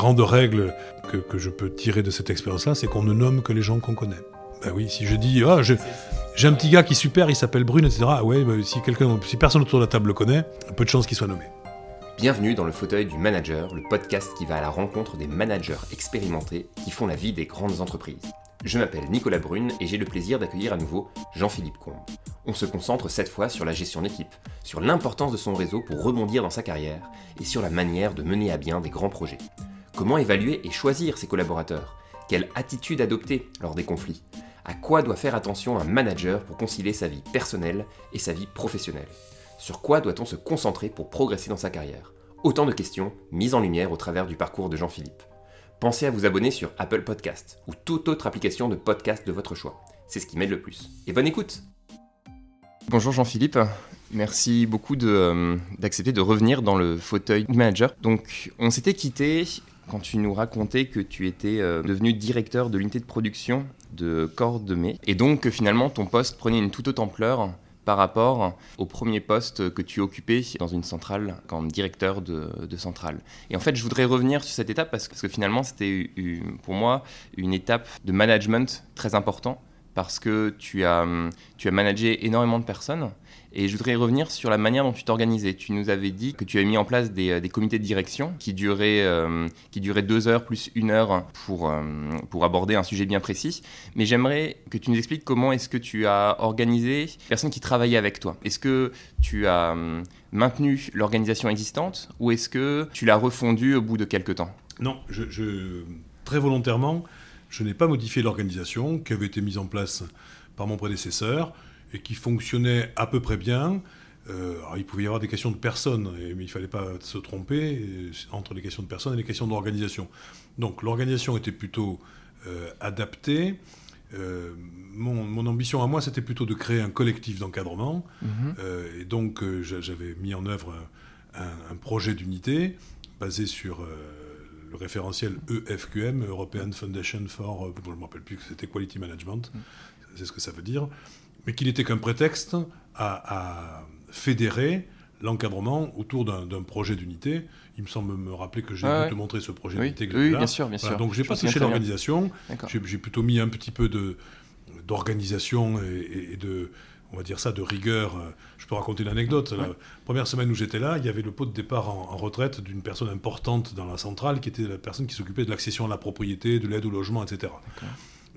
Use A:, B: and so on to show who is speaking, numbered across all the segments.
A: grande règle que, je peux tirer de cette expérience-là, c'est qu'on ne nomme que les gens qu'on connaît. Ben oui, si je dis, ah, j'ai un petit gars qui est super, il s'appelle Brune, etc. Ah ouais, ben, si, personne autour de la table le connaît, peu de chance qu'il soit nommé.
B: Bienvenue dans le fauteuil du manager, le podcast qui va à la rencontre des managers expérimentés qui font la vie des grandes entreprises. Je m'appelle Nicolas Brune et j'ai le plaisir d'accueillir à nouveau Jean-Philippe Combe. On se concentre cette fois sur la gestion d'équipe, sur l'importance de son réseau pour rebondir dans sa carrière et sur la manière de mener à bien des grands projets. Comment évaluer et choisir ses collaborateurs? Quelle attitude adopter lors des conflits? À quoi doit faire attention un manager pour concilier sa vie personnelle et sa vie professionnelle? Sur quoi doit-on se concentrer pour progresser dans sa carrière? Autant de questions mises en lumière au travers du parcours de Jean-Philippe. Pensez à vous abonner sur Apple Podcast ou toute autre application de podcast de votre choix. C'est ce qui m'aide le plus. Et bonne écoute! Bonjour Jean-Philippe, merci beaucoup euh, d'accepter de, revenir dans le fauteuil manager. Donc on s'était quitté quand tu nous racontais que tu étais euh, devenu directeur de l'unité de production de Corps de Mai. Et donc finalement ton poste prenait une toute autre ampleur par rapport au premier poste que tu occupais dans une centrale comme directeur de, centrale. Et en fait, je voudrais revenir sur cette étape parce que, finalement, c'était pour moi une étape de management très important parce que tu as, tu as managé énormément de personnes et je voudrais revenir sur la manière dont tu t'organisais. Tu nous avais dit que tu avais mis en place des, euh, comités de direction qui duraient, euh, qui duraient deux heures plus une heure pour, euh, pour aborder un sujet bien précis. Mais j'aimerais que tu nous expliques comment est-ce que tu as organisé les personnes qui travaillaient avec toi. Est-ce que tu as maintenu l'organisation existante ou est-ce que tu l'as refondue au bout de quelques temps?
A: Non, très volontairement, je n'ai pas modifié l'organisation qui avait été mise en place par mon prédécesseur et qui fonctionnait à peu près bien. Euh, alors, il pouvait y avoir des questions de personnes, mais il ne fallait pas se tromper euh, entre les questions de personnes et les questions d'organisation. Donc l'organisation était plutôt euh, adaptée. Mon, ambition à moi, c'était plutôt de créer un collectif d'encadrement. Mhm. et donc j'avais mis en œuvre un, projet d'unité basé sur le référentiel EFQM, European Foundation for, je ne me rappelle plus que c'était Quality Management, mhm. c'est ce que ça veut dire mais qu'il n'était qu'un prétexte à, fédérer l'encadrement autour d'un projet d'unité. Il me semble me rappeler que j'ai dû te montrer ce projet d'unité.
B: Oui, bien sûr, bien sûr.
A: donc j'ai pas touché l'organisation. J'ai plutôt mis un petit peu d'organisation et, de, on va dire ça, de rigueur. Je peux raconter l'anecdote. La première semaine où j'étais là, il y avait le pot de départ en, retraite d'une personne importante dans la centrale, qui était la personne qui s'occupait de l'accession à la propriété, de l'aide au logement, etc.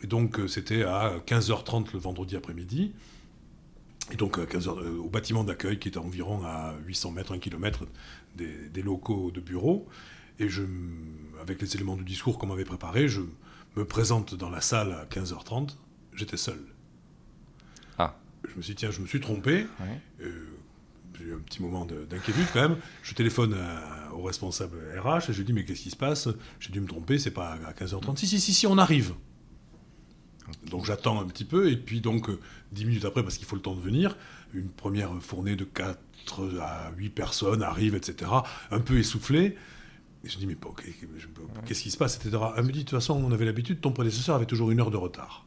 A: Et donc, euh, c'était à 15h30 le vendredi après-midi. Et donc, à 15 euh, au bâtiment d'accueil qui était environ à 800 mètres, 1 km des, locaux de bureau. Et je, avec les éléments du discours qu'on m'avait préparé, je me présente dans la salle à 15h30. J'étais seul.
B: Ah.
A: Je me suis dit, tiens, je me suis trompé. Euh, j'ai eu un petit moment d'inquiétude quand même. Je téléphone au responsable RH et je lui dis, mais qu'est-ce qui se passe? J'ai dû me tromper, c'est pas à 15h30. Si, si, si, si, on arrive. Donc j'attends un petit peu, et puis donc euh, dix minutes après, parce qu'il faut le temps de venir, une première fournée de 4 à 8 personnes arrive, etc., un peu essoufflée. Et je me dis, mais qu'est-ce qui se passe, etc. Elle me dit, de toute façon, on avait l'habitude, ton prédécesseur avait toujours une heure de retard.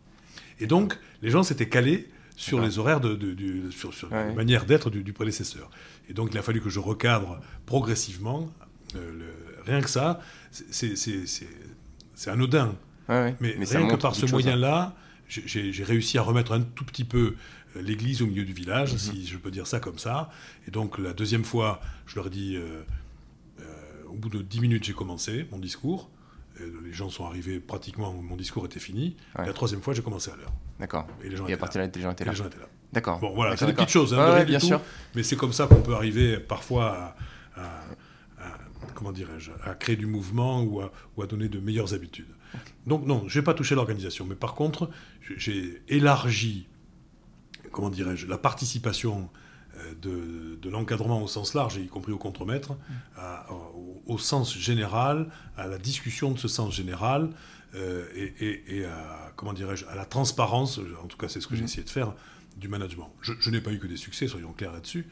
A: Et donc, les gens s'étaient calés sur les horaires, de, sur, la manière d'être du, prédécesseur. Et donc, il a fallu que je recadre progressivement. Euh, rien que ça, c'est anodin. Mais, rien que par ce moyen-là, j'ai réussi à remettre un tout petit peu euh, l'église au milieu du village, mhm. si je peux dire ça comme ça. Et donc la deuxième fois, je leur dis, euh, euh, au bout de dix minutes, j'ai commencé mon discours. les gens sont arrivés pratiquement, mon discours était fini. La troisième fois, j'ai commencé à l'heure.
B: D'accord.
A: Et, les gens
B: à partir
A: là,
B: les gens étaient là.
A: Les gens étaient là.
B: D'accord.
A: Bon, voilà, c'est des petites choses, hein, bien sûr. Mais c'est comme ça qu'on peut arriver parfois à, comment dirais-je, à créer du mouvement ou à donner de meilleures habitudes. Donc non, je n'ai pas touché l'organisation, mais par contre, j'ai élargi, comment dirais-je, la participation euh, de, l'encadrement au sens large, y compris au contremaître, au, sens général, à la discussion de ce sens général, euh, et, à, comment dirais-je, à la transparence, en tout cas c'est ce que j'ai mmh. essayé de faire, du management. je n'ai pas eu que des succès, soyons clairs là-dessus,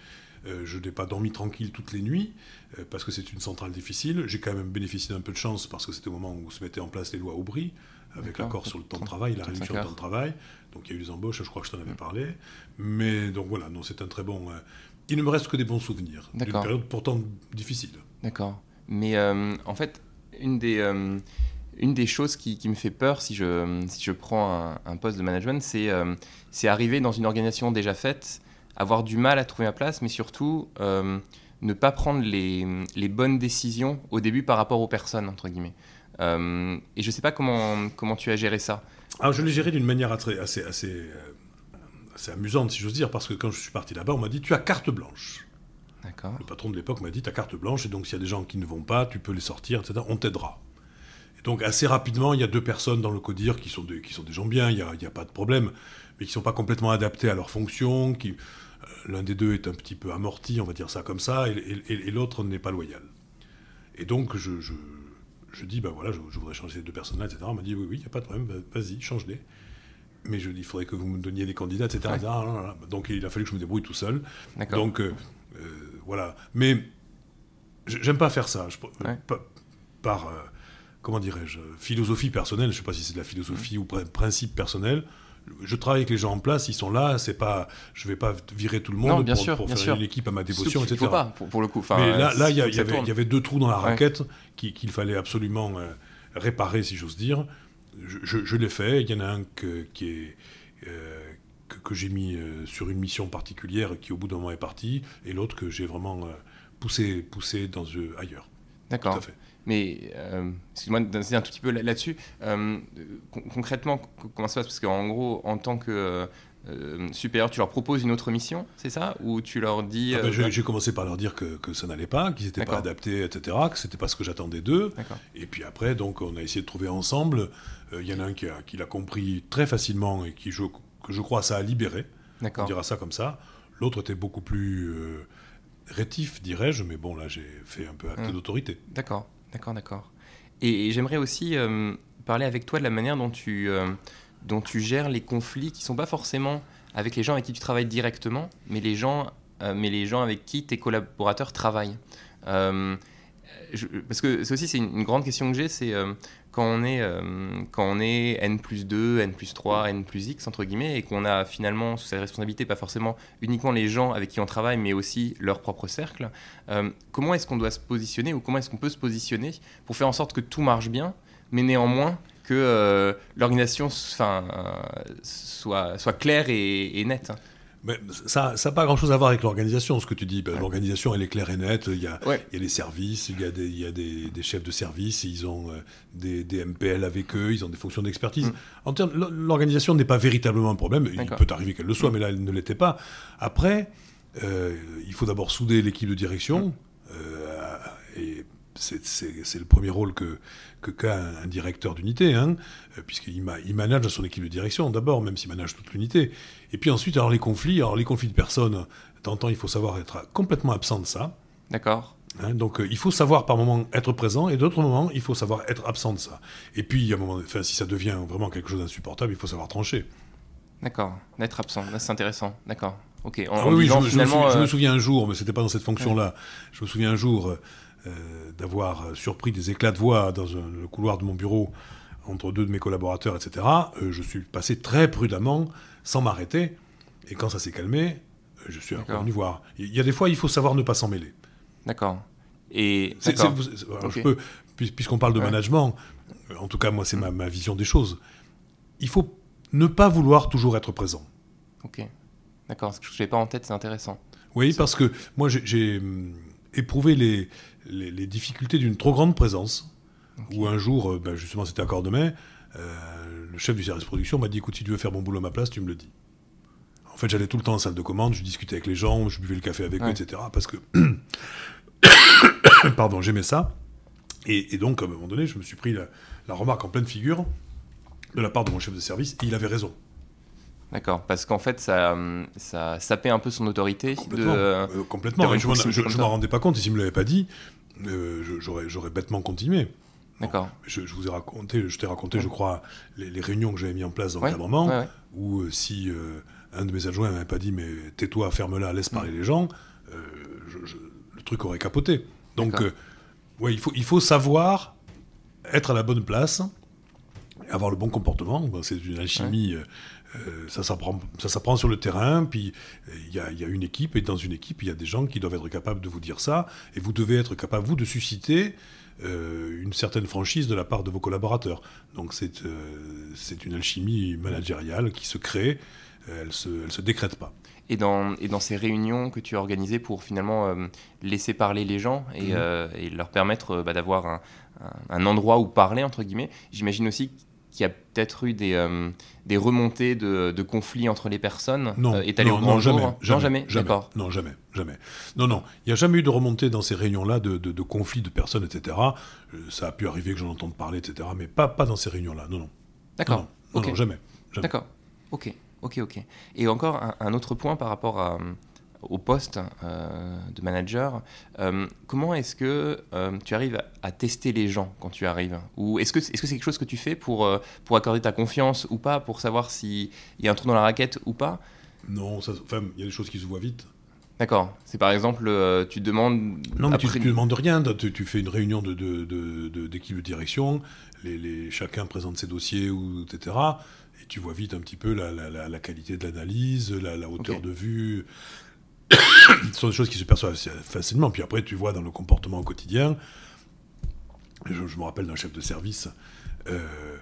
A: je n'ai pas dormi tranquille toutes les nuits euh, parce que c'est une centrale difficile. J'ai quand même bénéficié d'un peu de chance parce que c'était au moment où se mettaient en place les lois Aubry avec l'accord sur le temps de travail, la réduction du temps de travail. Donc il y a eu des embauches, je crois que je t'en avais parlé. Mais donc voilà, non, c'est un très bon. Euh, il ne me reste que des bons souvenirs d'une période pourtant difficile.
B: D'accord. Mais en fait, une des une des choses qui, me fait peur si je, si je prends un, poste de management, c'est euh, c'est arriver dans une organisation déjà faite, avoir du mal à trouver ma place, mais surtout euh, ne pas prendre les, les, bonnes décisions au début par rapport aux personnes, entre guillemets. Euh, et je ne sais pas comment, comment tu as géré ça.
A: Alors, je l'ai géré d'une manière assez, assez, assez, assez, amusante, si j'ose dire, parce que quand je suis parti là-bas, on m'a dit Tu as carte blanche. Le patron de l'époque m'a dit Tu as carte blanche, et donc s'il y a des gens qui ne vont pas, tu peux les sortir, etc. On t'aidera. Donc assez rapidement, il y a deux personnes dans le CODIR qui sont des, qui sont des gens bien, il n'y a, a, pas de problème, mais qui ne sont pas complètement adaptés à leur fonction, qui, euh, l'un des deux est un petit peu amorti, on va dire ça comme ça, et, l'autre n'est pas loyal. Et donc je, je, je dis, ben voilà, je, voudrais changer ces deux personnes-là, etc. On m'a dit, oui, oui, il n'y a pas de problème, vas-y, change-les. Mais je dis, il faudrait que vous me donniez des candidats, etc. Donc il a fallu que je me débrouille tout seul. Donc euh, euh, voilà. Mais j'aime pas faire ça. Je, par comment dirais-je, philosophie personnelle, je ne sais pas si c'est de la philosophie ou principe personnel. Je travaille avec les gens en place, ils sont là, c'est pas, je vais pas virer tout le monde pour, faire une équipe à ma dévotion, etc.
B: Faut pas, pour, le coup.
A: Mais là, là il y, avait deux trous dans la raquette qu'il fallait absolument euh, réparer, si j'ose dire. Je, l'ai fait. Il y en a un qui est, euh, que, j'ai mis euh, sur une mission particulière qui, au bout d'un moment, est parti, et l'autre que j'ai vraiment poussé, poussé dans, ailleurs.
B: D'accord. Mais, euh, excuse-moi d'insister un tout petit peu là-dessus. Euh, concrètement, comment ça se passe? Parce qu'en gros, en tant que euh, supérieur, tu leur proposes une autre mission, c'est ça? Ou tu leur dis.
A: Ah ben, j'ai commencé par leur dire que, que ça n'allait pas, qu'ils n'étaient pas adaptés, etc., que c'était pas ce que j'attendais d'eux. Et puis après, donc, on a essayé de trouver ensemble. Il y en a un qui l'a compris très facilement et qui, je, que je crois, ça a libéré. On dira ça comme ça. L'autre était beaucoup plus rétif, dirais-je, mais bon, là, j'ai fait un peu acte hum. d'autorité.
B: D'accord. D'accord, d'accord. Et, j'aimerais aussi euh, parler avec toi de la manière dont tu, euh, dont tu gères les conflits qui ne sont pas forcément avec les gens avec qui tu travailles directement, mais les gens, euh, mais les gens avec qui tes collaborateurs travaillent. parce que ça aussi, c'est une, grande question que j'ai, c'est quand on est, euh, quand on est N plus 2, N plus 3, N plus X, entre guillemets, et qu'on a finalement sous sa responsabilité pas forcément uniquement les gens avec qui on travaille, mais aussi leur propre cercle, euh, comment est-ce qu'on doit se positionner ou comment est-ce qu'on peut se positionner pour faire en sorte que tout marche bien, mais néanmoins que euh, l'organisation soit, soit claire et, et nette
A: mais ça n'a pas grand-chose à voir avec l'organisation, ce que tu dis. Ben, l'organisation, elle est claire et nette. Il y a, il y a des services, il y a des, il y a des, des chefs de service, ils ont euh, des, des, MPL avec eux, ils ont des fonctions d'expertise. Mm. En termes, l'organisation n'est pas véritablement un problème. Il peut arriver qu'elle le soit, mm. mais là, elle ne l'était pas. Après, euh, il faut d'abord souder l'équipe de direction. Mm. C'est le premier rôle que qu'a un, directeur d'unité, hein, euh, puisqu'il il manage son équipe de direction d'abord, même s'il manage toute l'unité. Et puis ensuite, alors les conflits, alors les conflits de personnes, temps il faut savoir être complètement absent de ça.
B: D'accord.
A: Hein, donc euh, il faut savoir par moment être présent et d'autres moments il faut savoir être absent de ça. Et puis a un moment, enfin, si ça devient vraiment quelque chose d'insupportable, il faut savoir trancher.
B: D'accord, d'être absent, c'est intéressant. D'accord. Ok.
A: Ah oui, je, me, euh, souviens un jour, mais c'était pas dans cette fonction-là. Je me souviens un jour, euh, d'avoir surpris des éclats de voix dans le couloir de mon bureau entre deux de mes collaborateurs, etc., euh, je suis passé très prudemment, sans m'arrêter. Et quand ça s'est calmé, euh, je suis revenu voir. Il y a des fois, il faut savoir ne pas s'en mêler.
B: D'accord. Et
A: puisqu'on parle de management, en tout cas moi c'est ma, ma, vision des choses, il faut ne pas vouloir toujours être présent.
B: Ok, d'accord. Ce que je n'ai pas en tête, c'est intéressant.
A: Oui, parce que moi j'ai hum, éprouvé les, les, difficultés d'une trop grande présence. Où un jour, euh, ben, justement, c'était à Cordemais, euh, le chef du service production m'a dit écoute, si tu veux faire mon boulot à ma place, tu me le dis. En fait, j'allais tout le temps en salle de commande, je discutais avec les gens, je buvais le café avec eux, etc. Parce que. Pardon, j'aimais ça. Et, donc, à un moment donné, je me suis pris la, la, remarque en pleine figure de la part de mon chef de service, et il avait raison.
B: D'accord, parce qu'en fait, ça, ça sapait un peu son autorité.
A: Complètement. De, euh, complètement. je ne m'en rendais pas compte, s'il ne me l'avait pas dit, euh, j'aurais bêtement continué.
B: D'accord.
A: Je, vous ai raconté, je t'ai raconté, je crois, les, réunions que j'avais mis en place dans le l'encadrement, où euh, si un de mes adjoints m'avait pas dit, mais tais-toi, ferme-la, laisse parler mm. les gens, le truc aurait capoté. Donc, ouais, il faut, il faut savoir être à la bonne place, avoir le bon comportement. c'est une alchimie, ça s'apprend sur le terrain, puis il y, a, y, a, une équipe, et dans une équipe, il y a des gens qui doivent être capables de vous dire ça, et vous devez être capable, vous, de susciter une certaine franchise de la part de vos collaborateurs. Donc c'est c'est une alchimie managériale qui se crée, elle ne se, elle se décrète pas
B: et dans, et dans ces réunions que tu as organisées pour finalement euh, laisser parler les gens et, mhm. euh, et leur permettre euh, bah, d'avoir un, un, endroit où parler, entre guillemets, j'imagine aussi qu'il y a peut-être eu des, des remontées de, de, conflits entre les personnes
A: Non, non, non, jamais, jamais, jamais, D'accord. Non, jamais, jamais. Non, non, il n'y a jamais eu de remontée dans ces réunions-là de, de, conflits de personnes, etc. Ça a pu arriver que j'en entende parler, etc. Mais pas, pas dans ces réunions-là, non, non.
B: D'accord.
A: Non, non, jamais. jamais.
B: D'accord. Ok. Ok, ok. Et encore un, autre point par rapport au poste euh, de manager. Euh, comment est-ce que euh, tu arrives à, tester les gens quand tu arrives? Ou est-ce que c'est -ce que c'est quelque chose que tu fais pour, pour accorder ta confiance ou pas, pour savoir s'il y a un trou dans la raquette ou pas?
A: Non, il y a des choses qui se voient vite.
B: D'accord. C'est par exemple, tu demandes.
A: Non, mais tu, ne demandes rien. Tu, fais une réunion d'équipe de, de, de, direction, les, les, chacun présente ses dossiers, ou, etc et tu vois vite un petit peu la, qualité de l'analyse, la, hauteur de vue. Ce sont des choses qui se perçoivent facilement. Puis après, tu vois dans le comportement au quotidien. Je, me rappelle d'un chef de service. Euh,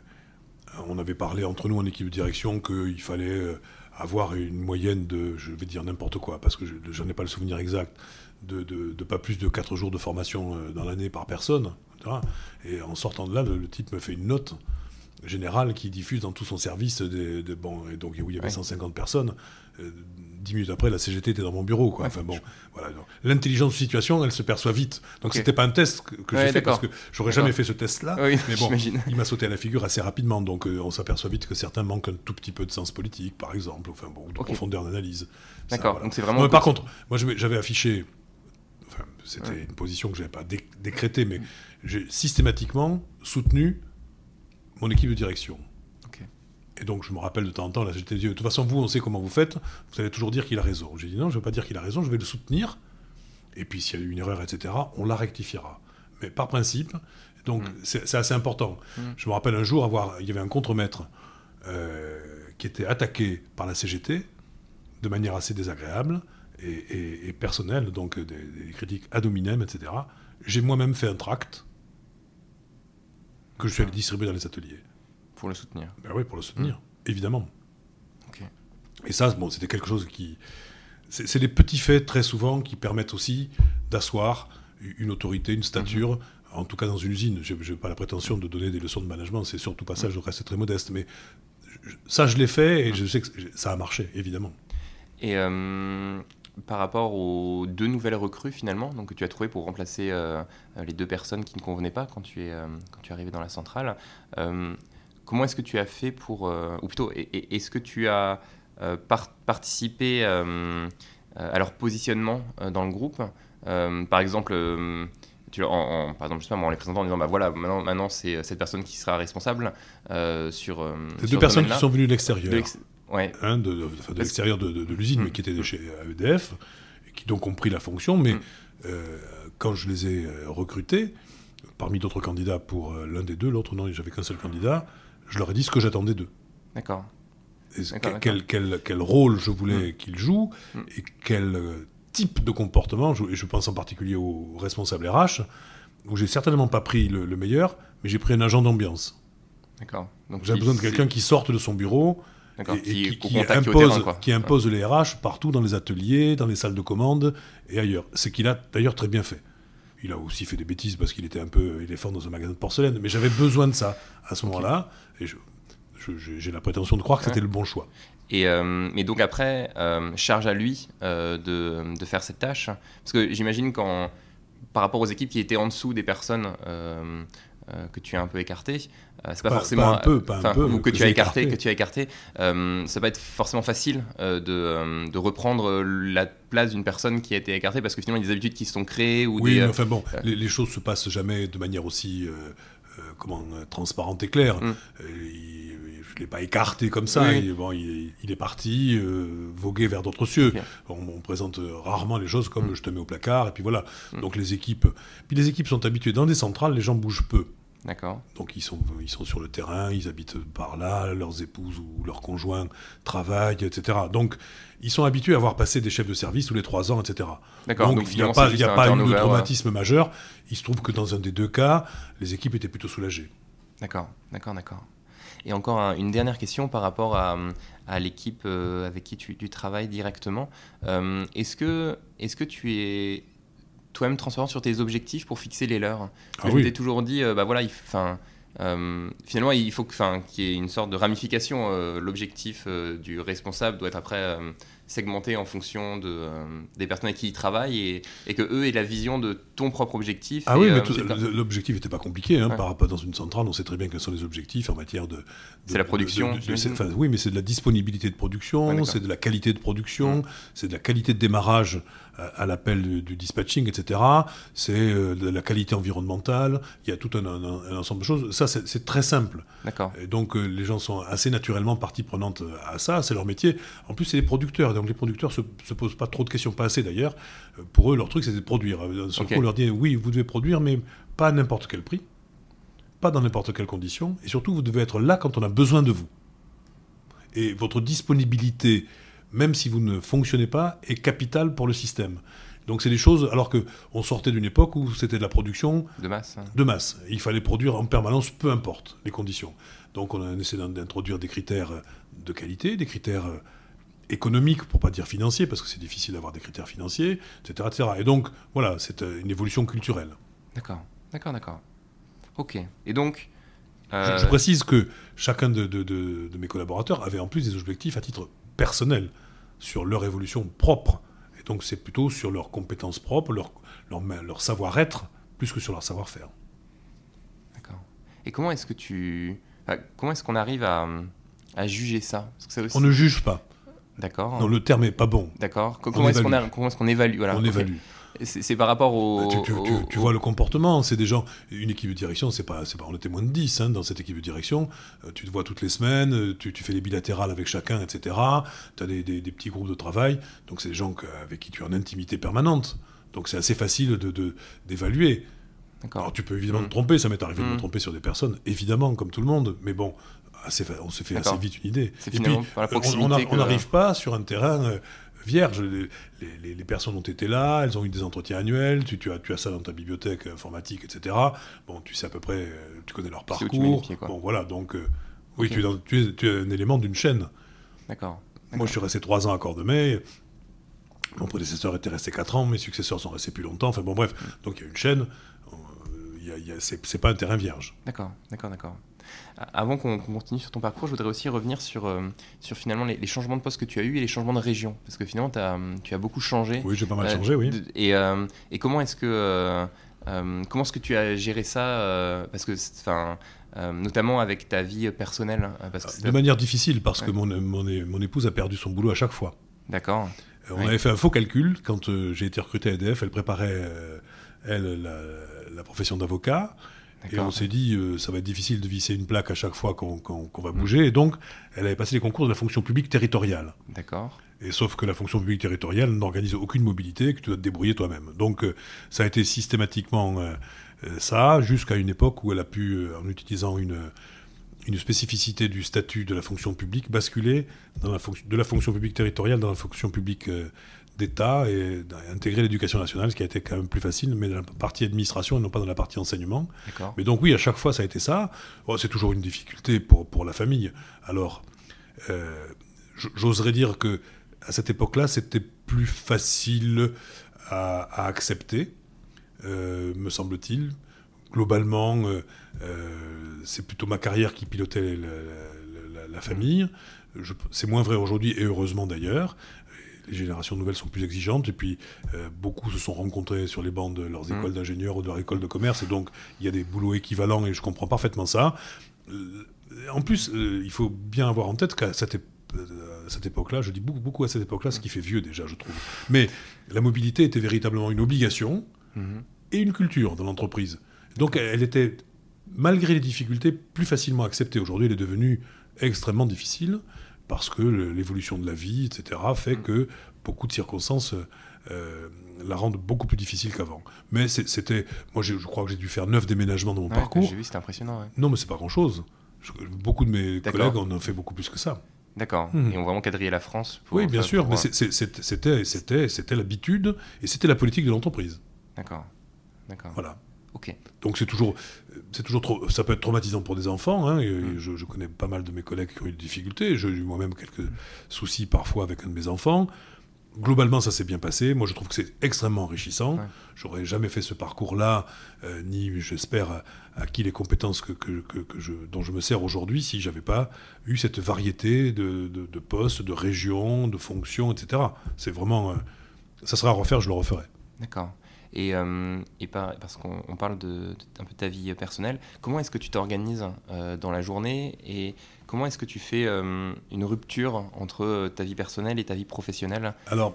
A: on avait parlé entre nous en équipe de direction qu'il fallait euh, avoir une moyenne de, je vais dire n'importe quoi, parce que je n'en ai pas le souvenir exact, de, pas plus de 4 jours de formation euh, dans l'année par personne. Et en sortant de là, le type me fait une note général qui diffuse dans tout son service, de, bon, et donc où il y avait 150 personnes. Euh, dix minutes après, la CGT était dans mon bureau. Quoi. enfin bon, voilà. L'intelligence de situation, elle se perçoit vite. Donc c'était pas un test que, j'ai fait parce que j'aurais jamais fait ce test-là. mais bon, il m'a sauté à la figure assez rapidement. Donc euh, on s'aperçoit vite que certains manquent un tout petit peu de sens politique, par exemple, enfin bon, de profondeur d'analyse.
B: D'accord. Donc c'est vraiment.
A: par contre, moi j'avais affiché. Enfin, c'était une position que j'avais pas décrétée, mais j'ai systématiquement soutenu mon équipe de direction. Et donc, je me rappelle de temps en temps, là, j'étais dit, de toute façon, vous, on sait comment vous faites, vous allez toujours dire qu'il a raison. J'ai dit, non, je ne veux pas dire qu'il a raison, je vais le soutenir. Et puis, s'il y a eu une erreur, etc., on la rectifiera. Mais par principe, donc, mm. c'est assez important. Mm. Je me rappelle un jour, avoir, il y avait un contremaître euh, qui était attaqué par la CGT de manière assez désagréable et, personnelle, donc des, critiques ad hominem, etc. J'ai moi-même fait un tract que je suis allé distribuer dans les ateliers.
B: Pour le soutenir
A: Ben oui, pour le soutenir, mmh. évidemment. Et ça, bon, c'était quelque chose qui. C'est des petits faits très souvent qui permettent aussi d'asseoir une autorité, une stature, mmh. en tout cas dans une usine. Je n'ai pas la prétention de donner des leçons de management, c'est surtout pas ça, mmh. je reste très modeste. Mais ça, je l'ai fait et je sais que ça a marché, évidemment.
B: Et euh, par rapport aux deux nouvelles recrues finalement, donc que tu as trouvé pour remplacer euh, les deux personnes qui ne convenaient pas quand tu es euh, quand tu es arrivé dans la centrale. Euh, comment est-ce que tu as fait pour, ou plutôt, est-ce que tu as participé à leur positionnement dans le groupe Par exemple. Tu, en, par exemple, en les présentant en disant bah voilà maintenant, maintenant c'est cette personne qui sera responsable sur
A: ces deux personnes qui sont venues de l'extérieur Hein, de, l'extérieur de, l'usine, mais mm. qui étaient de chez EDF, et qui donc ont pris la fonction. Mais mm. euh, quand je les ai euh, recrutés, parmi d'autres candidats pour euh, l'un des deux, l'autre non, j'avais qu'un seul candidat, je leur ai dit ce que j'attendais d'eux.
B: D'accord.
A: Quel, quel, quel, rôle je voulais mm. qu'ils jouent et quel type de comportement, et je pense en particulier aux responsables RH, où j'ai certainement pas pris le, meilleur, mais j'ai pris un agent d'ambiance.
B: D'accord.
A: J'ai besoin de quelqu'un qui sorte de son bureau, et, qui, impose, qui, impose, les RH partout dans les ateliers, dans les salles de commande et ailleurs. Ce qu'il a d'ailleurs très bien fait. Il a aussi fait des bêtises parce qu'il était un peu éléphant dans un magasin de porcelaine, mais j'avais besoin de ça à ce moment-là, et j'ai la prétention de croire que c'était le bon choix.
B: Et, euh, donc après, euh, charge à lui euh, de, de, faire cette tâche, parce que j'imagine quand par rapport aux équipes qui étaient en dessous des personnes que tu as un peu écartées, c'est pas, forcément
A: un peu, pas un peu,
B: ou que, tu as écarté, que tu as écarté. Euh, ça va être forcément facile euh, de, de, reprendre la place d'une personne qui a été écartée parce que finalement il y a des habitudes qui se sont créées ou
A: oui,
B: mais
A: enfin bon, les, les, choses se passent jamais de manière aussi comment transparente et claire. Mm. je l'ai pas écarté comme ça. Il, bon, il, est parti voguer vers d'autres cieux. On, présente rarement les choses comme mm. je te mets au placard et puis voilà. Mm. Donc les équipes, puis les équipes sont habituées dans des centrales, les gens bougent peu.
B: D'accord.
A: Donc ils sont, ils sont sur le terrain, ils habitent par là, leurs épouses ou leurs conjoints travaillent, etc. Donc ils sont habitués à avoir passé des chefs de service tous les trois ans, etc.
B: D'accord.
A: Donc, il n'y a pas, y a pas eu de traumatisme majeur. Il se trouve que dans un des deux cas, les équipes étaient plutôt soulagées.
B: D'accord, d'accord, d'accord. Et encore une dernière question par rapport à, à l'équipe euh, avec qui tu, travailles directement. Euh, est-ce que, est que tu es toi-même transparent sur tes objectifs pour fixer les leurs ah Je t'ai toujours dit, euh, bah voilà, finalement, il faut qu'il y ait une sorte de ramification. L'objectif du responsable doit être après segmenté en fonction de, euh, des personnes avec qui ils travaillent et, et, que eux aient la vision de ton propre objectif.
A: Ah oui, mais euh, l'objectif n'était pas compliqué. Hein, par rapport dans une centrale, on sait très bien quels sont les objectifs en matière de.
B: c'est la production.
A: oui, mais c'est de la disponibilité de production, c'est de la qualité de production, c'est de la qualité de démarrage à l'appel du, dispatching, etc. C'est euh, de la qualité environnementale. Il y a tout un, ensemble de choses. Ça, c'est très simple.
B: D'accord.
A: Et donc, euh, les gens sont assez naturellement partie prenante à ça. C'est leur métier. En plus, c'est les producteurs. Donc, les producteurs ne se, posent pas trop de questions, pas assez d'ailleurs. Euh, pour eux, leur truc, c'est de produire. Sur on leur dit oui, vous devez produire, mais pas à n'importe quel prix, pas dans n'importe quelle condition. Et surtout, vous devez être là quand on a besoin de vous. Et votre disponibilité même si vous ne fonctionnez pas, est capital pour le système. Donc c'est des choses, alors qu'on sortait d'une époque où c'était de la production
B: de masse. Hein.
A: De masse. Il fallait produire en permanence, peu importe les conditions. Donc on a essayé d'introduire des critères de qualité, des critères économiques, pour pas dire financiers, parce que c'est difficile d'avoir des critères financiers, etc., etc. Et donc voilà, c'est une évolution culturelle.
B: D'accord, d'accord, d'accord. Ok. Et donc...
A: Je, euh, précise que chacun de, de mes collaborateurs avait en plus des objectifs à titre personnel sur leur évolution propre. Et donc c'est plutôt sur leurs compétences propres, leur, leur, leur savoir-être, plus que sur leur savoir-faire.
B: D'accord. Et comment est-ce que tu... comment est-ce qu'on arrive à, à, juger ça?
A: On ne juge pas.
B: D'accord.
A: Non, le terme est pas bon.
B: D'accord. Comment est-ce qu'on est qu'on évalue? Voilà.
A: On évalue.
B: C'est par rapport au.
A: Bah, tu, vois le comportement. C'est des gens. Une équipe de direction, c'est pas, pas. On était moins de 10 hein, dans cette équipe de direction. Euh, tu te vois toutes les semaines, euh, tu, fais les bilatérales avec chacun, etc. Tu as des, petits groupes de travail. Donc, c'est des gens avec qui tu es en intimité permanente. Donc, c'est assez facile d'évaluer. De, Alors, tu peux évidemment te mmh. tromper. Ça m'est arrivé de me mmh. tromper sur des personnes, évidemment, comme tout le monde. Mais bon, assez, on se fait assez vite une idée.
B: Et puis,
A: on n'arrive pas sur un terrain euh, vierge. Les, personnes ont été là, elles ont eu des entretiens annuels, tu, as, tu as ça dans ta bibliothèque informatique, etc. Bon, tu sais à peu près, euh, tu connais leur parcours. bon, voilà, donc, euh, oui, tu es, un élément d'une chaîne.
B: D'accord.
A: Moi, je suis resté trois ans à Cordemais. Mon prédécesseur était resté quatre ans, mes successeurs sont restés plus longtemps. Enfin bon, bref, mm. donc il y a une chaîne. Euh, c'est pas un terrain vierge.
B: D'accord, d'accord, d'accord. Avant qu'on continue sur ton parcours, je voudrais aussi revenir sur, euh, sur finalement les, changements de poste que tu as eu et les changements de région. Parce que finalement, as, tu as beaucoup changé.
A: Oui, j'ai pas mal euh, changé, oui.
B: Et, euh, et, comment est-ce que, comment est-ce que tu as géré ça Parce que, enfin. notamment avec ta vie personnelle hein,
A: De manière difficile, parce que mon, mon, mon, épouse a perdu son boulot à chaque fois.
B: D'accord.
A: On avait fait un faux calcul. Quand j'ai été recruté à EDF, elle préparait, elle, la, la profession d'avocat. Et on s'est dit, euh, ça va être difficile de visser une plaque à chaque fois qu'on va bouger. Et donc, elle avait passé les concours de la fonction publique territoriale.
B: D'accord.
A: Et sauf que la fonction publique territoriale n'organise aucune mobilité, que tu dois te débrouiller toi-même. Donc, euh, ça a été systématiquement euh, ça, jusqu'à une époque où elle a pu, en utilisant une, une spécificité du statut de la fonction publique, basculer dans la de la fonction publique territoriale dans la fonction publique d'État et d'intégrer l'éducation nationale, ce qui a été quand même plus facile, mais dans la partie administration et non pas dans la partie enseignement. Mais donc oui, à chaque fois ça a été ça. Oh, c'est toujours une difficulté pour, pour la famille. Alors, euh, j'oserais dire que à cette époque-là, c'était plus facile à, accepter, euh, me semble-t-il. Globalement, euh, c'est plutôt ma carrière qui pilotait la, la famille. C'est moins vrai aujourd'hui, et heureusement d'ailleurs les générations nouvelles sont plus exigeantes et puis euh, beaucoup se sont rencontrés sur les bancs de leurs mmh. écoles d'ingénieurs ou de leur école de commerce et donc il y a des boulots équivalents et je comprends parfaitement ça. Euh, en plus, euh, il faut bien avoir en tête qu'à cette, cette époque-là, je dis beaucoup, beaucoup à cette époque-là, ce qui fait vieux déjà, je trouve. Mais la mobilité était véritablement une obligation mmh. et une culture dans l'entreprise. Donc elle était, malgré les difficultés, plus facilement acceptée. Aujourd'hui, elle est devenue extrêmement difficile parce que l'évolution de la vie, etc., fait que beaucoup de circonstances la rendent beaucoup plus difficile qu'avant. Mais c'était, moi je, crois que j'ai dû faire neuf déménagements dans mon parcours.
B: J'ai vu, c'était impressionnant.
A: Non, mais c'est pas grand-chose. beaucoup de mes collègues en ont fait beaucoup plus que ça.
B: D'accord. Mhm. Et on vraiment quadriller la France
A: Oui, bien sûr, mais c'était l'habitude et c'était la politique de l'entreprise.
B: D'accord. D'accord.
A: Voilà.
B: Ok.
A: Donc c'est toujours, c'est toujours trop, ça peut être traumatisant pour des enfants. Hein, mhm. je, connais pas mal de mes collègues qui ont eu des difficultés. J'ai eu moi-même quelques soucis parfois avec un de mes enfants globalement, ça s'est bien passé. Moi, je trouve que c'est extrêmement enrichissant. J'aurais jamais fait ce parcours-là, euh, ni, j'espère, acquis les compétences que, je, dont je me sers aujourd'hui si j'avais pas eu cette variété de, postes, de régions, de fonctions, etc. C'est vraiment. Euh, ça serait à refaire, je le referais.
B: D'accord. Et, euh, parce qu'on parle de, peu de ta vie personnelle, comment est-ce que tu t'organises dans la journée et Comment est-ce que tu fais euh, une rupture entre euh, ta vie personnelle et ta vie professionnelle?
A: Alors,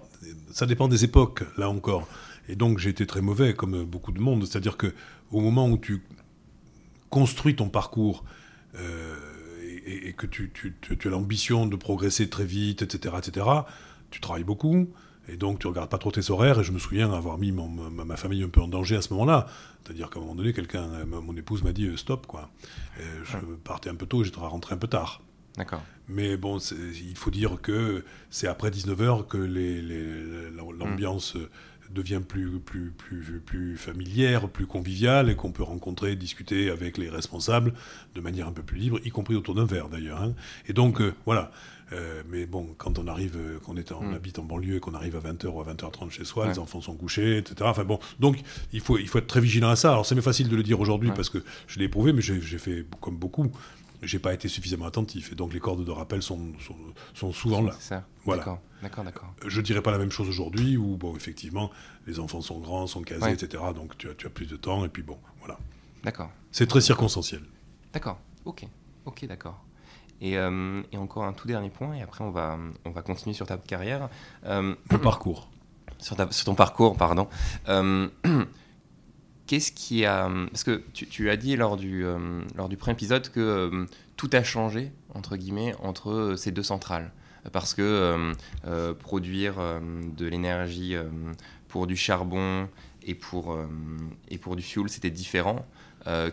A: ça dépend des époques, là encore. Et donc, j'ai été très mauvais, comme beaucoup de monde. C'est-à-dire que au moment où tu construis ton parcours euh, et, que tu, as l'ambition de progresser très vite, etc., etc., tu travailles beaucoup. Et donc, tu regardes pas trop tes horaires. Et je me souviens avoir mis ma, famille un peu en danger à ce moment-là. C'est-à-dire qu'à un moment donné, quelqu'un, mon épouse m'a dit euh, stop, quoi. je partais un peu tôt, j'étais rentré un peu tard.
B: D'accord.
A: Mais bon, il faut dire que c'est après 19h que l'ambiance devient plus, plus, plus, plus familière, plus conviviale, et qu'on peut rencontrer, discuter avec les responsables de manière un peu plus libre, y compris autour d'un verre d'ailleurs. Hein. Et donc, euh, voilà. Euh, mais bon, quand on arrive, euh, qu'on est en, mm. habite en banlieue et qu'on arrive à 20h ou à 20h30 chez soi, les enfants sont couchés, etc. Enfin bon, donc il faut, il faut être très vigilant à ça. Alors c'est facile de le dire aujourd'hui parce que je l'ai éprouvé, mais j'ai fait comme beaucoup. J'ai pas été suffisamment attentif et donc les cordes de rappel sont, sont, souvent là.
B: C'est ça. Voilà. D'accord, d'accord.
A: Je dirais pas la même chose aujourd'hui où bon effectivement les enfants sont grands, sont casés, etc. Donc tu as, tu as plus de temps et puis bon voilà.
B: D'accord.
A: C'est très circonstanciel.
B: D'accord. Ok. Ok, d'accord. Euh, et, encore un tout dernier point, et après on va, on va continuer sur ta carrière.
A: Euh, Le parcours.
B: Sur, ton parcours, pardon. Euh, qu'est-ce qui a... Parce que tu, as dit lors du, lors du premier épisode que tout a changé, entre guillemets, entre ces deux centrales. Parce que produire de l'énergie pour du charbon et pour, et pour du fuel, c'était différent.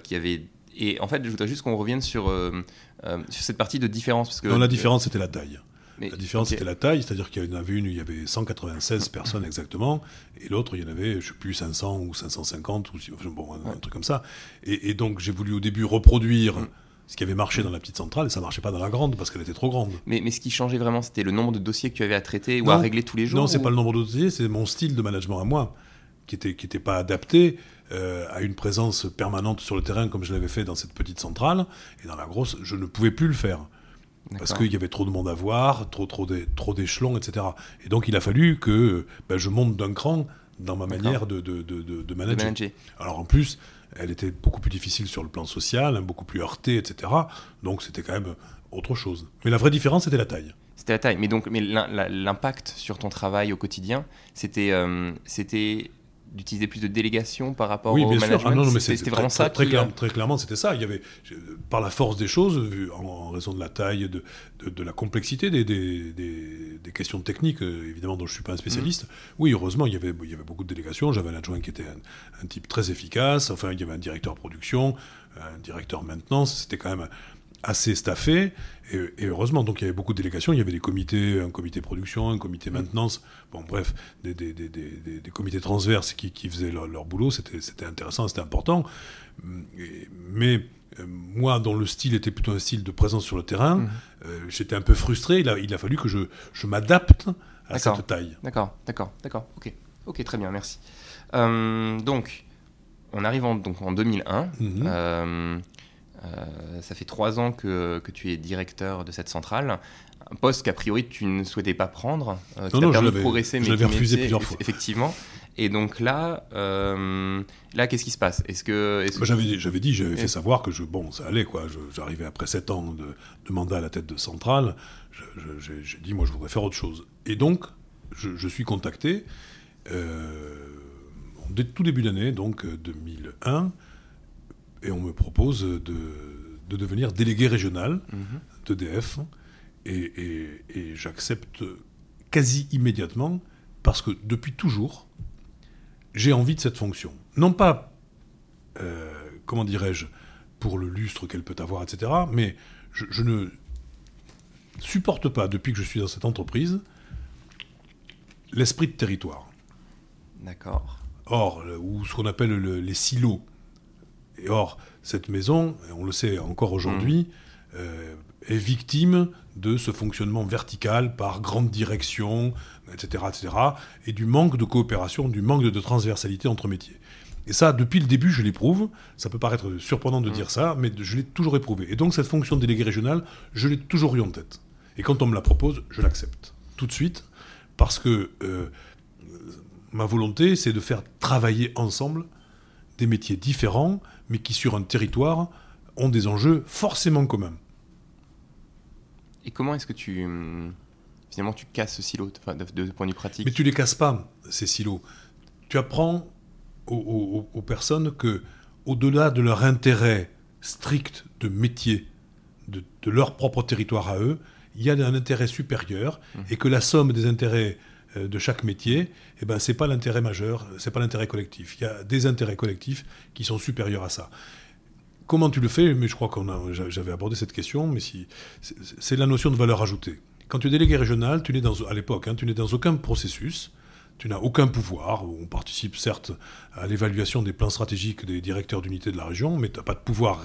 B: qu'il y avait et en fait, je voudrais juste qu'on revienne sur, euh, euh, sur cette partie de différence. Parce que,
A: non, la différence, c'était la taille. la différence, c'était la taille, c'est-à-dire qu'il y en avait une, il y avait 196 personnes exactement, et l'autre, il y en avait, je ne sais plus, 500 ou 550, ou bon, un, truc comme ça. Et, donc, j'ai voulu au début reproduire mm. ce qui avait marché dans la petite centrale, et ça ne marchait pas dans la grande, parce qu'elle était trop grande.
B: Mais, mais ce qui changeait vraiment, c'était le nombre de dossiers que tu avais à traiter ou à régler tous les jours
A: Non, c'est n'est pas le nombre de dossiers, c'est mon style de management à moi, qui n'était qui était pas adapté euh, à une présence permanente sur le terrain comme je l'avais fait dans cette petite centrale. Et dans la grosse, je ne pouvais plus le faire. Parce qu'il y avait trop de monde à voir, trop, trop, d'échelons, etc. Et donc il a fallu que ben, je monte d'un cran dans ma manière de, de, de, manager. Alors en plus, elle était beaucoup plus difficile sur le plan social, hein, beaucoup plus heurtée, etc. Donc c'était quand même autre chose. Mais la vraie différence, c'était la taille.
B: C'était la taille. Mais donc, mais l'impact sur ton travail au quotidien, c'était, euh, c'était d'utiliser plus de délégation par rapport au management. Ah, non, mais c'était vraiment ça
A: très, très, clairement c'était ça. Il y avait par la force des choses en, raison de la taille de, de, la complexité des, des, des, questions techniques euh, évidemment dont je suis pas un spécialiste. Mm. oui heureusement il y avait il y avait beaucoup de délégations. J'avais un adjoint qui était un, type très efficace. Enfin il y avait un directeur production un directeur maintenance. C'était quand même assez staffé. Et, heureusement, donc il y avait beaucoup de délégations. Il y avait des comités, un comité production, un comité mm. maintenance. Bon, bref, des, des, des, des comités transverses qui, qui faisaient leur, boulot. C'était intéressant, c'était important. Mais euh, moi, dont le style était plutôt un style de présence sur le terrain, mm. euh, j'étais un peu frustré. Il a, il a fallu que je, je m'adapte à cette taille.
B: D'accord, d'accord, d'accord. Ok, ok, très bien, merci. Euh, donc, on arrive en, donc, en 2001. Euh, ça fait trois ans que, que, tu es directeur de cette centrale, un poste qu'a priori tu ne souhaitais pas prendre,
A: euh, qui t'a permis de progresser, mais je refusé plusieurs fois.
B: Effectivement. Et donc là, euh, là, qu'est-ce qui se passe? Est-ce que,
A: j'avais, j'avais dit, j'avais fait savoir que je, bon, ça allait quoi. j'arrivais après sept ans de, de, mandat à la tête de centrale. j'ai dit, moi, je voudrais faire autre chose. Et donc, je, suis contacté en tout début d'année, donc 2001 et on me propose de, devenir délégué régional mhm. d'EDF. Et, j'accepte quasi immédiatement parce que depuis toujours, j'ai envie de cette fonction. Non pas, euh, comment dirais-je, pour le lustre qu'elle peut avoir, etc., mais je, ne supporte pas, depuis que je suis dans cette entreprise, l'esprit de territoire.
B: D'accord.
A: Or, ou ce qu'on appelle les silos. Et or, cette maison, on le sait encore aujourd'hui, mmh. euh, est victime de ce fonctionnement vertical par grande direction, etc., etc., et du manque de coopération, du manque de transversalité entre métiers. Et ça, depuis le début, je l'éprouve. Ça peut paraître surprenant de mmh. dire ça, mais je l'ai toujours éprouvé. Et donc, cette fonction de délégué régional, je l'ai toujours eu en tête. Et quand on me la propose, je l'accepte. Tout de suite, parce que euh, ma volonté, c'est de faire travailler ensemble des métiers différents, mais qui, sur un territoire, ont des enjeux forcément communs.
B: Et comment est-ce que tu finalement tu casses ce silo de, de, point de vue pratique?
A: Mais tu les casses pas ces silos. Tu apprends aux, personnes que au-delà de leur intérêt strict de métier, de, leur propre territoire à eux, il y a un intérêt supérieur mmh. et que la somme des intérêts de chaque métier, eh ben, ce n'est pas l'intérêt majeur, c'est pas l'intérêt collectif. Il y a des intérêts collectifs qui sont supérieurs à ça. Comment tu le fais? Mais je crois qu'on j'avais abordé cette question, mais si, c'est la notion de valeur ajoutée. Quand tu es délégué régional, tu n'es dans, à l'époque, hein, tu n'es dans aucun processus, tu n'as aucun pouvoir. On participe certes à l'évaluation des plans stratégiques des directeurs d'unité de la région, mais tu n'as pas de pouvoir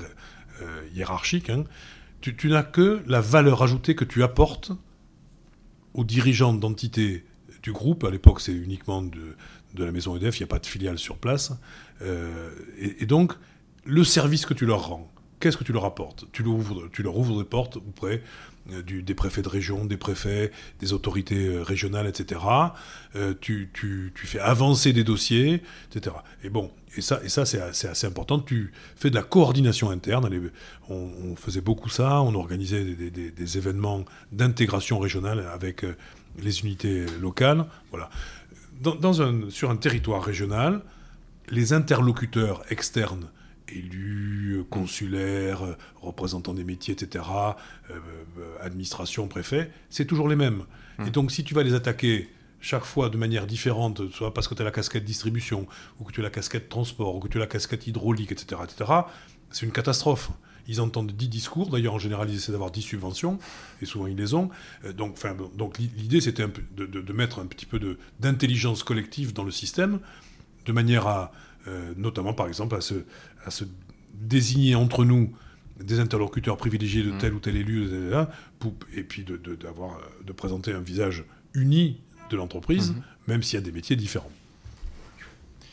A: euh, hiérarchique. Hein. Tu n'as que la valeur ajoutée que tu apportes aux dirigeants d'entités du groupe. À l'époque, c'est uniquement de, de, la maison EDF, il n'y a pas de filiale sur place. Euh, et, donc, le service que tu leur rends, qu'est-ce que tu leur apportes? Tu leur, ouvres, tu leur ouvres des portes auprès euh, des préfets de région, des préfets, des autorités euh, régionales, etc. tu, tu, tu, fais avancer des dossiers, etc. Et bon, et ça, et ça c'est assez important. Tu fais de la coordination interne. On, faisait beaucoup ça. On organisait des événements d'intégration régionale avec les unités locales. Voilà. Dans, un, sur un territoire régional, les interlocuteurs externes, élus, consulaires, représentants des métiers, etc., euh, euh, administration, préfet, c'est toujours les mêmes. Mmh. Et donc si tu vas les attaquer chaque fois de manière différente, soit parce que tu as la casquette distribution, ou que tu as la casquette transport, ou que tu as la casquette hydraulique, etc., etc., c'est une catastrophe ils entendent 10 discours. D'ailleurs, en général, ils essaient d'avoir 10 subventions, et souvent ils les ont. Euh, donc, enfin, donc l'idée, c'était de, de, mettre un petit peu d'intelligence collective dans le système, de manière à, euh, notamment par exemple, à se, à se désigner entre nous des interlocuteurs privilégiés de mmh. tel ou tel élu, et puis de, de, de présenter un visage uni de l'entreprise, mmh. même s'il y a des métiers différents.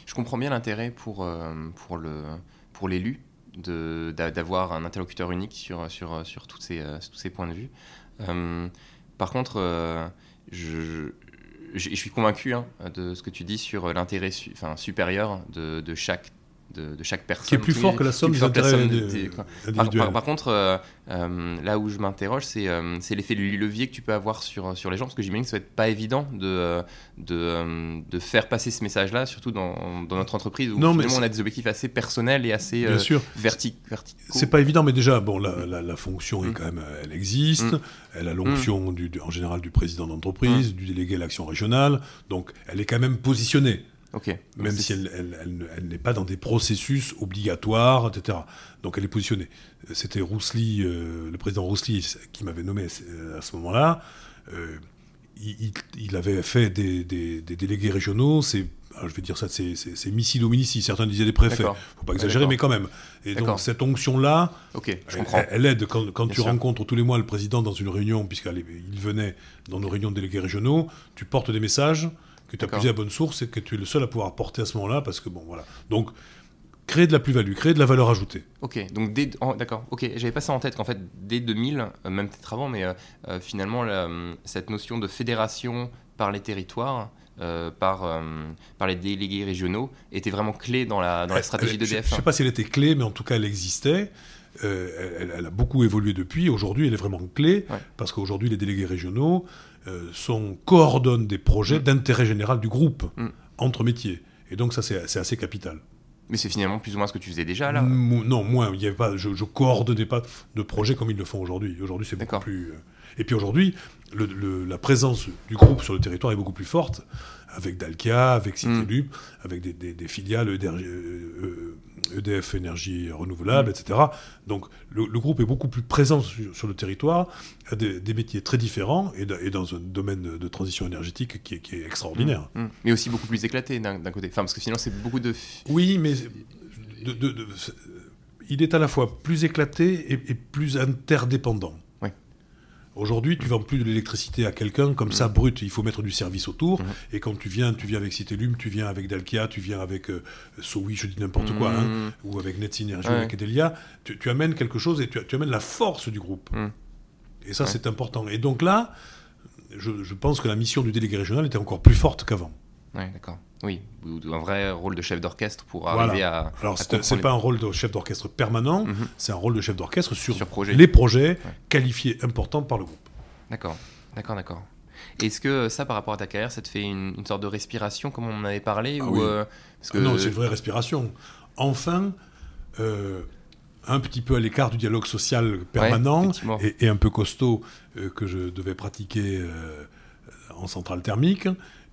B: Je comprends bien l'intérêt pour, euh, pour, le, pour l'élu d'avoir un interlocuteur unique sur, sur, sur tous, ces, euh, tous ces points de vue. Euh, par contre, euh, je, je, suis convaincu hein, de ce que tu dis sur l'intérêt enfin, supérieur de, de chaque de, chaque personne.
A: Qui est plus fort que la somme des intérêts
B: par, par, contre, euh, euh, là où je m'interroge, c'est euh, l'effet de levier que tu peux avoir sur, sur les gens, parce que j'imagine que ça va être pas évident de, de, de faire passer ce message-là, surtout dans, dans, notre entreprise où non, on a des objectifs assez personnels et assez verticaux.
A: C'est pas évident, mais déjà, bon, la, la, fonction est mm. quand même, elle existe, mm. elle a l'onction mm. en général du président d'entreprise, du délégué à l'action régionale, donc elle est quand même positionnée. Même si elle, n'est pas dans des processus obligatoires, etc. Donc elle est positionnée. C'était Roussely, euh, le président Roussely, qui m'avait nommé à ce moment-là. Euh, il, avait fait des, délégués régionaux, c'est je vais dire ça, c'est missi dominici. Certains disaient des préfets. Faut pas exagérer, mais quand même. Et donc cette onction-là, elle, aide quand, tu rencontres tous les mois le président dans une réunion, puisqu'il venait dans nos réunions de délégués régionaux, tu portes des messages que tu as puisé à bonne source et que tu es le seul à pouvoir apporter à ce moment-là, parce que bon, voilà. Donc, créer de la plus-value, créer de la valeur ajoutée.
B: Ok, donc dès, d'accord, ok, j'avais pas ça en tête qu'en fait dès 2000, euh, même peut-être avant, mais euh, euh, finalement cette notion de fédération par les territoires, par, par les délégués régionaux, était vraiment clé dans la, dans la stratégie d'EDF. Je
A: ne sais pas si elle était clé, mais en tout cas elle existait. Elle, a beaucoup évolué depuis. Aujourd'hui, elle est vraiment clé parce qu'aujourd'hui, les délégués régionaux euh, sont, coordonnent des projets mm. d'intérêt général du groupe mm. entre métiers. Et donc ça, c'est assez capital.
B: Mais c'est finalement plus ou moins ce que tu faisais déjà là?
A: Non, moins. Il y avait pas, je ne coordonnais pas de projets comme ils le font aujourd'hui. Aujourd'hui, c'est beaucoup plus. Euh, et puis aujourd'hui, la présence du groupe sur le territoire est beaucoup plus forte, avec Dalkia, avec mm. avec des, filiales EDF Énergie Renouvelable, mm. etc. Donc le, groupe est beaucoup plus présent sur, le territoire, a des, métiers très différents et, dans un domaine de transition énergétique qui est, extraordinaire.
B: Mm. Mais aussi beaucoup plus éclaté d'un côté. Enfin, parce que sinon, c'est beaucoup de.
A: Oui, mais il est à la fois plus éclaté et plus interdépendant. Aujourd'hui, tu vends plus de l'électricité à quelqu'un comme ça, brut. Il faut mettre du service autour. Mhm. Et quand tu viens, tu viens avec Citélum, tu viens avec Dalkia, tu viens avec euh, Sowi, je dis n'importe quoi, hein, mhm. ou avec Netsynergy, avec Edelia. Tu, amènes quelque chose et tu, amènes la force du groupe. Et ça, c'est important. Et donc là, je, je pense que la mission du délégué régional était encore plus forte qu'avant.
B: Oui, d'accord. Oui, un vrai rôle de chef d'orchestre pour arriver à.
A: Alors, c'est pas un rôle de chef d'orchestre permanent, mhm. c'est un rôle de chef d'orchestre sur, les projets qualifiés importants par le groupe.
B: D'accord, d'accord, d'accord. Est-ce que ça, par rapport à ta carrière, ça te fait une, sorte de respiration, comme on en avait parlé
A: ah
B: ou,
A: euh, ah Non, c'est une vraie respiration. Enfin, euh, un petit peu à l'écart du dialogue social permanent et, un peu costaud euh, que je devais pratiquer en centrale thermique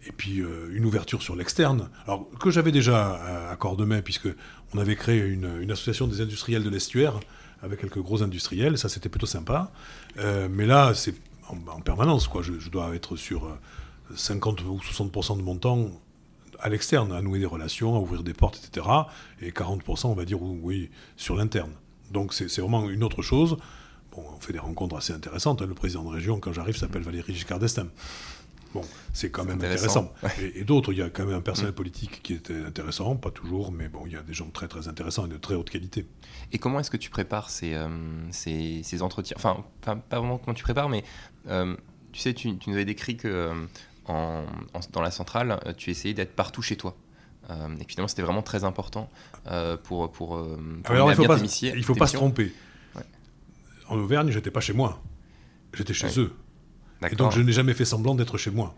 A: et puis euh, une ouverture sur l'externe. Alors que j'avais déjà à, Cordemais, puisque on avait créé une, association des industriels de l'estuaire avec quelques gros industriels, ça c'était plutôt sympa. Euh, mais là, c'est en, permanence, quoi. Je, dois être sur 50 euh, ou 60% de mon temps à l'externe, à nouer des relations, à ouvrir des portes, etc. Et 40%, on va dire, oui, sur l'interne. Donc c'est vraiment une autre chose. On fait des rencontres assez intéressantes. Hein. Le président de région, quand j'arrive, s'appelle Valérie Giscard d'Estaing. Bon, c'est quand même intéressant. Et, d'autres, il y a quand même un personnel mm. politique qui était intéressant, pas toujours, mais bon, il y a des gens très très intéressants et de très haute qualité.
B: Et comment est-ce que tu prépares ces, euh, ces, ces, entretiens? Enfin, pas vraiment comment tu prépares, mais euh, tu sais, tu, nous avais décrit que euh, en, dans la centrale, tu essayais d'être partout chez toi. et finalement, c'était vraiment très important pour, pour,
A: Alors, il ne faut pas se tromper. En Auvergne, j'étais pas chez moi, j'étais chez eux. Et donc je n'ai jamais fait semblant d'être chez moi.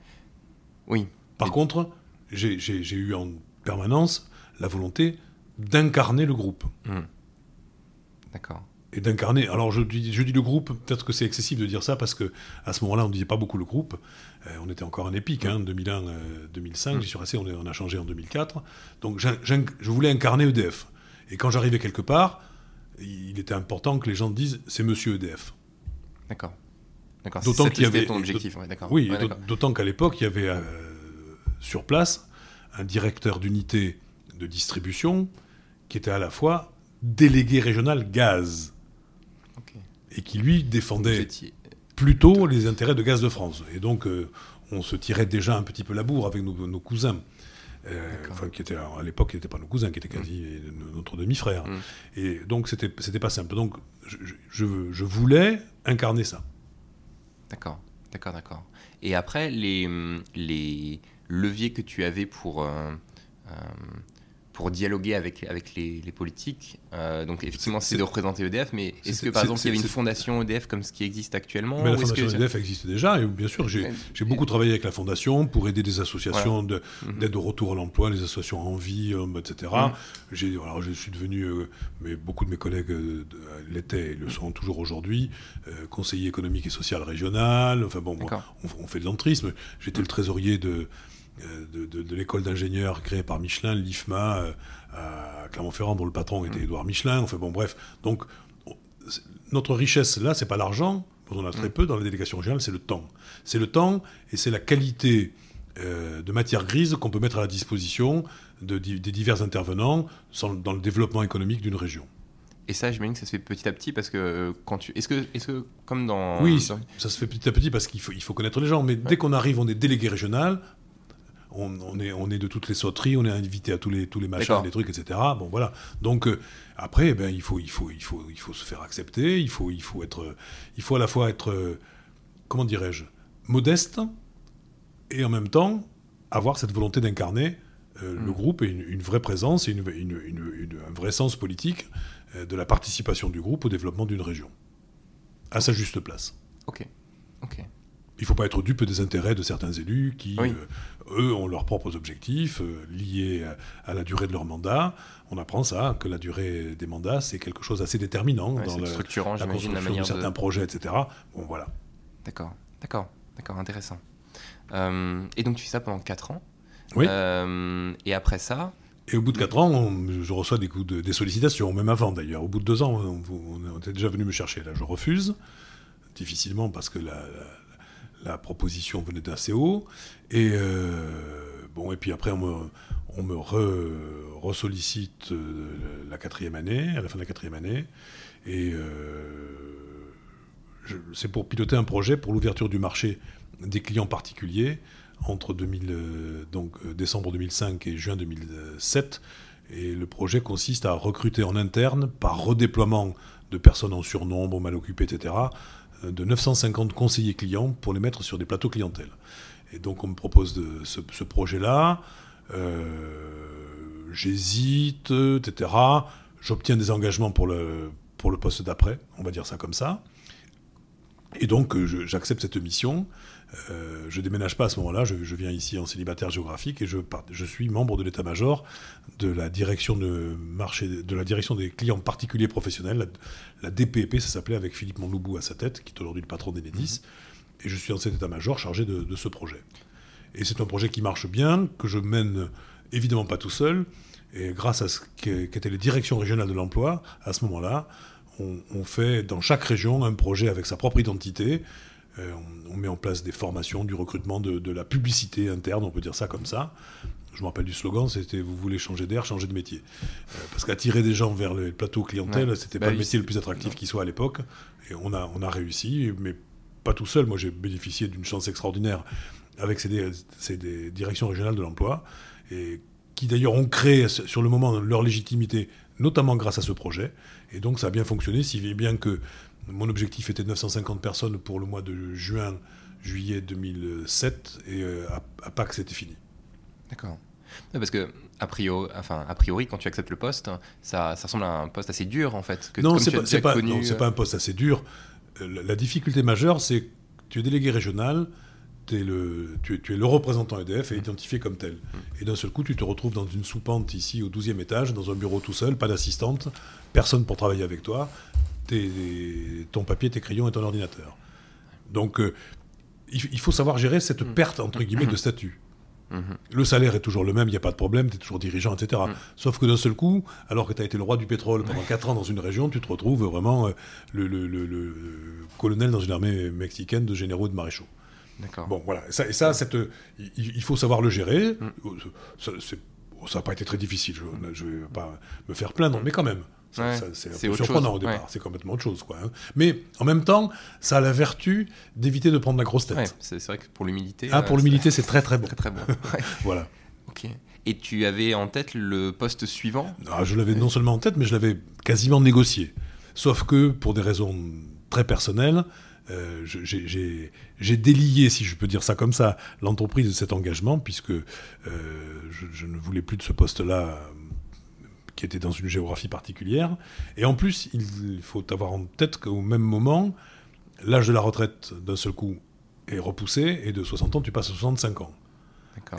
B: Oui.
A: Par contre, j'ai eu en permanence la volonté d'incarner le groupe. Hmm.
B: D'accord.
A: Et d'incarner. Alors je dis, je dis le groupe, peut-être que c'est excessif de dire ça parce que à ce moment-là on ne disait pas beaucoup le groupe. Euh, on était encore un épique, hein, 2001, 2005. J'y suis resté, on, on, a changé en 2004. Donc je voulais incarner EDF. Et quand j'arrivais quelque part, il était important que les gens disent c'est Monsieur EDF.
B: D'accord. D'autant qu'il y avait ton objectif.
A: Oui, d'autant qu'à l'époque, il y avait euh, sur place un directeur d'unité de distribution qui était à la fois délégué régional gaz et qui lui défendait plutôt les intérêts de Gaz de France. Et donc, euh, on se tirait déjà un petit peu la bourre avec nos, cousins. Euh, enfin, qui étaient à l'époque, qui n'étaient pas nos cousins, qui étaient quasi mmh. notre demi-frère. Mmh. Et donc, c'était, c'était pas simple. Donc, je, je voulais incarner ça.
B: D'accord, d'accord, d'accord. Et après, les, les leviers que tu avais pour, euh, euh, pour dialoguer avec, avec les, les politiques. Euh, donc effectivement, c'est de représenter EDF, mais est-ce que par exemple il y avait une fondation EDF comme ce qui existe actuellement
A: Mais la fondation EDF existe déjà, et bien sûr, j'ai beaucoup travaillé avec la fondation pour aider des associations mhm. d'aide au retour à l'emploi, les associations en vie, etc. Mhm. Alors je suis devenu, euh, mais beaucoup de mes collègues euh, l'étaient et le sont toujours aujourd'hui, conseiller économique et social régional. Enfin bon, on, on, fait de l'entrisme. J'étais le trésorier de euh, de, l'école d'ingénieurs créée par Michelin, l'IFMA, euh, à Clermont-Ferrand, dont le patron était mm. Édouard Michelin. Enfin bon, bref. Donc, notre richesse là, c'est pas l'argent, on a très mm. peu dans la délégation régionale, c'est le temps. C'est le temps et c'est la qualité euh, de matière grise qu'on peut mettre à la disposition des divers intervenants dans le développement économique d'une région.
B: Et ça, j'imagine que ça se fait petit à petit parce que quand tu. Est-ce que, est que, comme dans.
A: Oui, ça, se fait petit à petit parce qu'il faut, il faut connaître les gens. Mais dès qu'on arrive, on est délégué régional, on, est, on est de toutes les sauteries, on est invité à tous les, tous les machins, les trucs, etc. Bon, voilà. Donc, euh, après, eh ben, il, faut, il, faut, il, faut, il faut se faire accepter, il faut, il faut, être, il faut à la fois être, euh, comment dirais-je, modeste, et en même temps avoir cette volonté d'incarner euh, le hmm. groupe et une, vraie présence et une, un vrai sens politique de la participation du groupe au développement d'une région, à sa juste place.
B: Ok, ok.
A: Il ne faut pas être dupe des intérêts de certains élus qui, euh, eux, ont leurs propres objectifs euh, liés à, la durée de leur mandat. On apprend ça, que la durée des mandats, c'est quelque chose d'assez déterminant dans
B: la, structurant,
A: la construction la manière de certains projets, etc. Bon, voilà.
B: D'accord, d'accord, d'accord, intéressant. Euh, et donc tu fais ça pendant 4 ans.
A: Oui.
B: et après ça,
A: et au bout de 4 ans, je reçois des, coups de, des sollicitations, même avant d'ailleurs. Au bout de 2 ans, on, on, était déjà venu me chercher. Là, je refuse, difficilement parce que la, la proposition venait d'assez haut. Et, euh, bon, et puis après, on me, on re-sollicite euh, la quatrième année, à la fin de la quatrième année. Et euh, c'est pour piloter un projet pour l'ouverture du marché des clients particuliers entre 2000, donc, décembre 2005 et juin 2007. Et le projet consiste à recruter en interne, par redéploiement de personnes en surnombre, mal occupées, etc., de 950 conseillers clients pour les mettre sur des plateaux clientèle. Et donc on me propose de, ce, projet-là, euh, j'hésite, etc. J'obtiens des engagements pour le, pour le poste d'après, on va dire ça comme ça. Et donc j'accepte cette mission. Euh, je déménage pas à ce moment-là, je, viens ici en célibataire géographique et je, je suis membre de l'état-major de la direction de marché, de la direction des clients particuliers professionnels, la, DPP, ça s'appelait avec Philippe Monloubou à sa tête, qui est aujourd'hui le patron d'Enedis, mhm. et je suis en cet état-major chargé de, ce projet. Et c'est un projet qui marche bien, que je mène évidemment pas tout seul, et grâce à ce qu'étaient les directions régionales de l'emploi, à ce moment-là, on, on, fait dans chaque région un projet avec sa propre identité, euh, on, met en place des formations, du recrutement, de, la publicité interne, on peut dire ça comme ça. Je me rappelle du slogan, c'était vous voulez changer d'air, changer de métier. Euh, parce qu'attirer des gens vers le plateau clientèle, ce c'était pas bah le métier le plus attractif qui soit à l'époque. Et on a, on a réussi, mais pas tout seul. Moi, j'ai bénéficié d'une chance extraordinaire avec ces, ces directions régionales de l'emploi, et qui d'ailleurs ont créé sur le moment leur légitimité, notamment grâce à ce projet. Et donc ça a bien fonctionné, si bien que mon objectif était de 950 personnes pour le mois de juin, juillet 2007, et euh, à, Pâques, c'était fini.
B: D'accord. Parce que, a priori, enfin, a priori, quand tu acceptes le poste, ça, ça ressemble à un poste assez dur, en fait.
A: Que, non, c'est pas, pas, euh, pas, un poste assez dur. Euh, la, difficulté majeure, c'est que tu es délégué régional, es le, tu, es, tu, es, le représentant EDF et mmh. identifié comme tel. Mmh. Et d'un seul coup, tu te retrouves dans une soupente ici au 12e étage, dans un bureau tout seul, pas d'assistante, personne pour travailler avec toi ton papier, tes crayons et ton ordinateur. Donc, euh, il, faut savoir gérer cette mm. perte, entre guillemets, de statut. Mm-hmm. Le salaire est toujours le même, il n'y a pas de problème, tu es toujours dirigeant, etc. Mm. Sauf que d'un seul coup, alors que tu as été le roi du pétrole pendant 4 ans dans une région, tu te retrouves vraiment euh, le, colonel dans une armée mexicaine de généraux et de maréchaux. Bon, voilà. Et ça, et ça cette, il, faut savoir le gérer. Mm. Ça n'a pas été très difficile, je ne vais pas me faire plaindre, mais quand même c'est surprenant au départ, c'est complètement autre chose. Quoi, hein. Mais en même temps, ça a la vertu d'éviter de prendre la grosse tête.
B: c'est vrai que pour l'humilité.
A: Ah, pour euh, l'humilité, c'est très très bon.
B: Très, très bon.
A: voilà.
B: Ok. Et tu avais en tête le poste suivant?
A: Ah, Je l'avais non seulement en tête, mais je l'avais quasiment négocié. Sauf que, pour des raisons très personnelles, euh, j'ai délié, si je peux dire ça comme ça, l'entreprise de cet engagement, puisque euh, je, je, ne voulais plus de ce poste-là qui était dans une géographie particulière. Et en plus, il faut avoir en tête qu'au même moment, l'âge de la retraite, d'un seul coup, est repoussé, et de 60 ans, tu passes à 65 ans.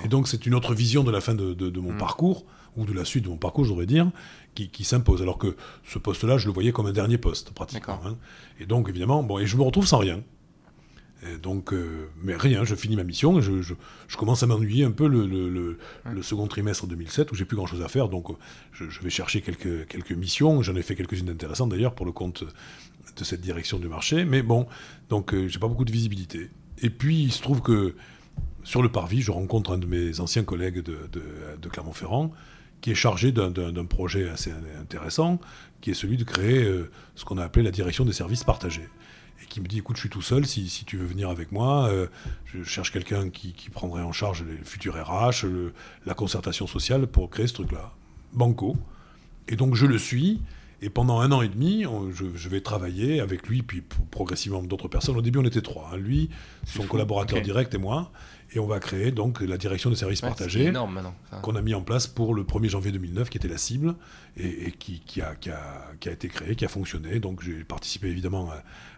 A: Et donc, c'est une autre vision de la fin de, mon mm. parcours, ou de la suite de mon parcours, je voudrais dire, qui, s'impose. Alors que ce poste-là, je le voyais comme un dernier poste, pratiquement. Hein. Et donc, évidemment, bon, et je me retrouve sans rien donc, euh, mais rien, je finis ma mission, je, je, commence à m'ennuyer un peu le, le, le, second trimestre 2007 où j'ai plus grand chose à faire, donc je, vais chercher quelques, quelques missions, j'en ai fait quelques-unes intéressantes d'ailleurs pour le compte de cette direction du marché, mais bon, donc euh, j'ai pas beaucoup de visibilité. Et puis il se trouve que sur le parvis, je rencontre un de mes anciens collègues de, de, Clermont-Ferrand qui est chargé d'un projet assez intéressant, qui est celui de créer euh, ce qu'on a appelé la direction des services partagés et qui me dit écoute, je suis tout seul, si, si tu veux venir avec moi, euh, je cherche quelqu'un qui, qui, prendrait en charge les futurs RH, la concertation sociale pour créer ce truc-là. Banco. Et donc je le suis, Et pendant un an et demi, je, vais travailler avec lui, puis progressivement d'autres personnes. Au début, on était trois. Hein. Lui, son collaborateur direct et moi. Et on va créer donc la direction de services partagés qu'on a mis en place pour le 1er janvier 2009, qui était la cible, et, qui, a, qui, a, été créé, qui a fonctionné. Donc j'ai participé évidemment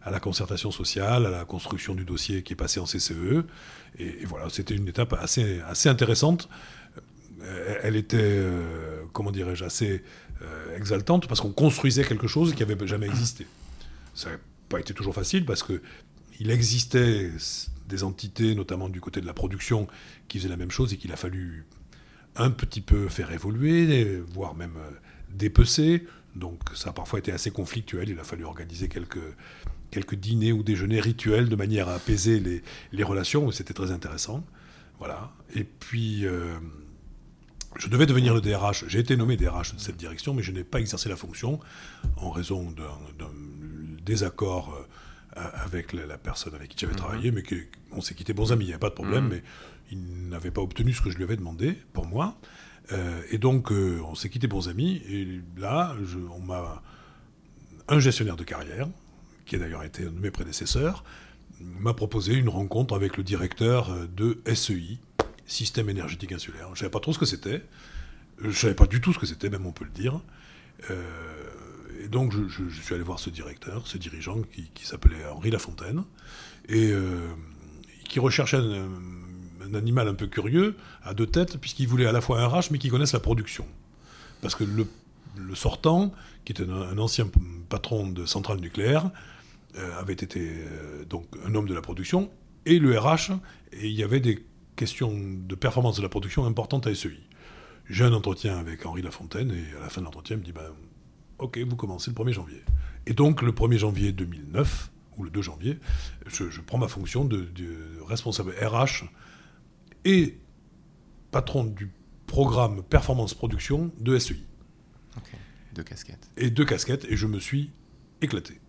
A: à, la concertation sociale, à la construction du dossier qui est passé en CCE. Et, voilà, c'était une étape assez, assez intéressante. Euh, elle était, euh, comment dirais-je, assez euh, exaltante parce qu'on construisait quelque chose qui n'avait jamais existé. Ça n'a pas été toujours facile parce que il existait des entités, notamment du côté de la production, qui faisaient la même chose et qu'il a fallu un petit peu faire évoluer, voire même euh, dépecer. Donc ça a parfois été assez conflictuel. Il a fallu organiser quelques, quelques dîners ou déjeuners rituels de manière à apaiser les, relations. C'était très intéressant. Voilà. Et puis, euh, je devais devenir le DRH. J'ai été nommé DRH de cette direction, mais je n'ai pas exercé la fonction en raison d'un désaccord euh, avec la, personne avec qui j'avais mhm. travaillé, mais on s'est quitté bons amis, il n'y a pas de problème, mhm. mais il n'avait pas obtenu ce que je lui avais demandé pour moi. Euh, et donc, euh, on s'est quitté bons amis, et là, on m'a. Un gestionnaire de carrière, qui a d'ailleurs été un de mes prédécesseurs, m'a proposé une rencontre avec le directeur de SEI, Système énergétique insulaire. Je ne savais pas trop ce que c'était. Je ne savais pas du tout ce que c'était, même on peut le dire. Donc, je, suis allé voir ce directeur, ce dirigeant qui, s'appelait Henri Lafontaine, et euh, qui recherchait un, animal un peu curieux, à deux têtes, puisqu'il voulait à la fois un RH, mais qui connaisse la production. Parce que le, sortant, qui était un, ancien patron de centrale nucléaire, euh, avait été euh, donc un homme de la production, et le RH, et il y avait des question de performance de la production importante à SEI. J'ai un entretien avec Henri Lafontaine et à la fin de l'entretien, il me dit ben, Ok, vous commencez le 1er janvier. Et donc, le 1er janvier 2009, ou le 2 janvier, je, prends ma fonction de, responsable RH et patron du programme performance production de SEI.
B: Ok, deux casquettes.
A: Et deux casquettes, et je me suis éclaté.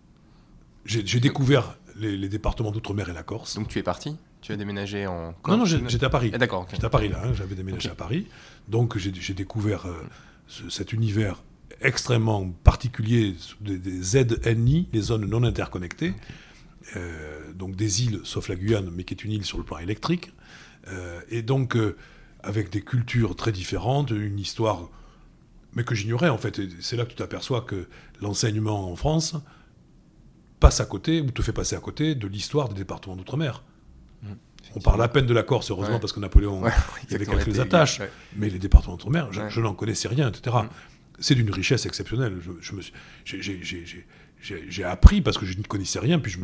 A: J'ai découvert les, les départements d'outre-mer et la Corse.
B: Donc tu es parti? Tu as déménagé en
A: Non, non, j'étais à Paris.
B: Ah, d'accord.
A: J'étais à Paris là, hein, j'avais déménagé à Paris. Donc j'ai découvert euh, cet univers extrêmement particulier des, des, ZNI, les zones non interconnectées. Euh, donc des îles, sauf la Guyane, mais qui est une île sur le plan électrique. Euh, et donc avec des cultures très différentes, une histoire, mais que j'ignorais en fait. C'est là que tu t'aperçois que l'enseignement en France passe à côté, ou te fait passer à côté de l'histoire des départements d'outre-mer. On parle à peine de la Corse, heureusement, parce que Napoléon, y avait quelques attaches, mais les départements d'outre-mer, je, n'en connaissais rien, etc. C'est d'une richesse exceptionnelle. j'ai appris parce que je ne connaissais rien, puis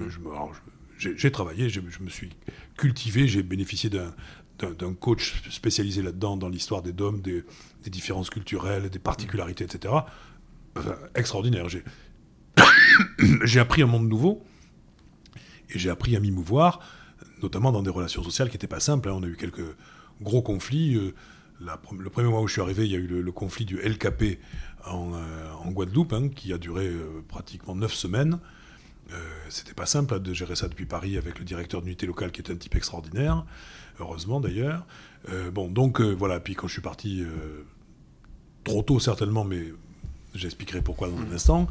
A: j'ai travaillé, je, me suis cultivé, j'ai bénéficié d'un coach spécialisé là-dedans, dans l'histoire des dômes, des, différences culturelles, des particularités, etc. extraordinaire. J'ai appris un monde nouveau et j'ai appris à m'y mouvoir notamment dans des relations sociales qui n'étaient pas simples. Hein. On a eu quelques gros conflits. Euh, le premier mois où je suis arrivé, il y a eu le, conflit du LKP en, euh, Guadeloupe, hein, qui a duré euh, pratiquement neuf semaines. C'était pas simple hein, de gérer ça depuis Paris avec le directeur d'unité locale qui était un type extraordinaire, heureusement d'ailleurs. bon, donc voilà, puis quand je suis parti, trop tôt certainement, mais j'expliquerai pourquoi dans un instant,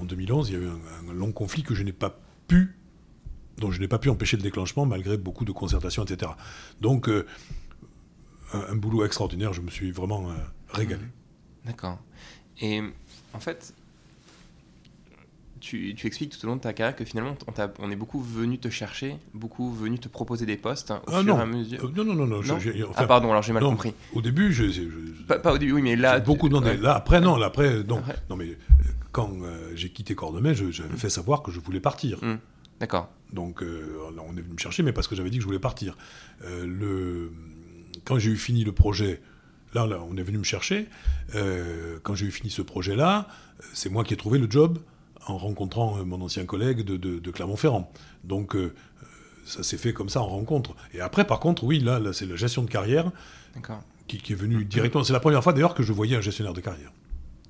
A: en 2011, il y a eu un long conflit que je n'ai pas pu dont je n'ai pas pu empêcher le déclenchement malgré beaucoup de concertations, etc. Donc, euh, un, boulot extraordinaire, je me suis vraiment euh, régalé.
B: D'accord. Et en fait, tu, expliques tout au long de ta carrière que finalement, on, est beaucoup venu te chercher, beaucoup venu te proposer des postes hein, au
A: ah
B: fur
A: non.
B: et à mesure.
A: Euh, non, non, non, non.
B: ah pardon, alors j'ai mal compris.
A: Au début, je,
B: pas, au début, oui, mais là.
A: Beaucoup demandé. Là, après, non, là, après, non. Non, mais quand j'ai quitté Cordemais, j'avais fait savoir que je voulais partir.
B: Hum. D'accord.
A: Donc euh, on est venu me chercher, mais parce que j'avais dit que je voulais partir. Euh, le... Quand j'ai eu fini le projet, là, là on est venu me chercher. Euh, quand j'ai eu fini ce projet-là, c'est moi qui ai trouvé le job en rencontrant mon ancien collègue de, Clermont-Ferrand. Donc ça s'est fait comme ça en rencontre. Et après, par contre, oui, là, là c'est la gestion de carrière qui, qui, est venue directement. C'est la première fois d'ailleurs que je voyais un gestionnaire de carrière.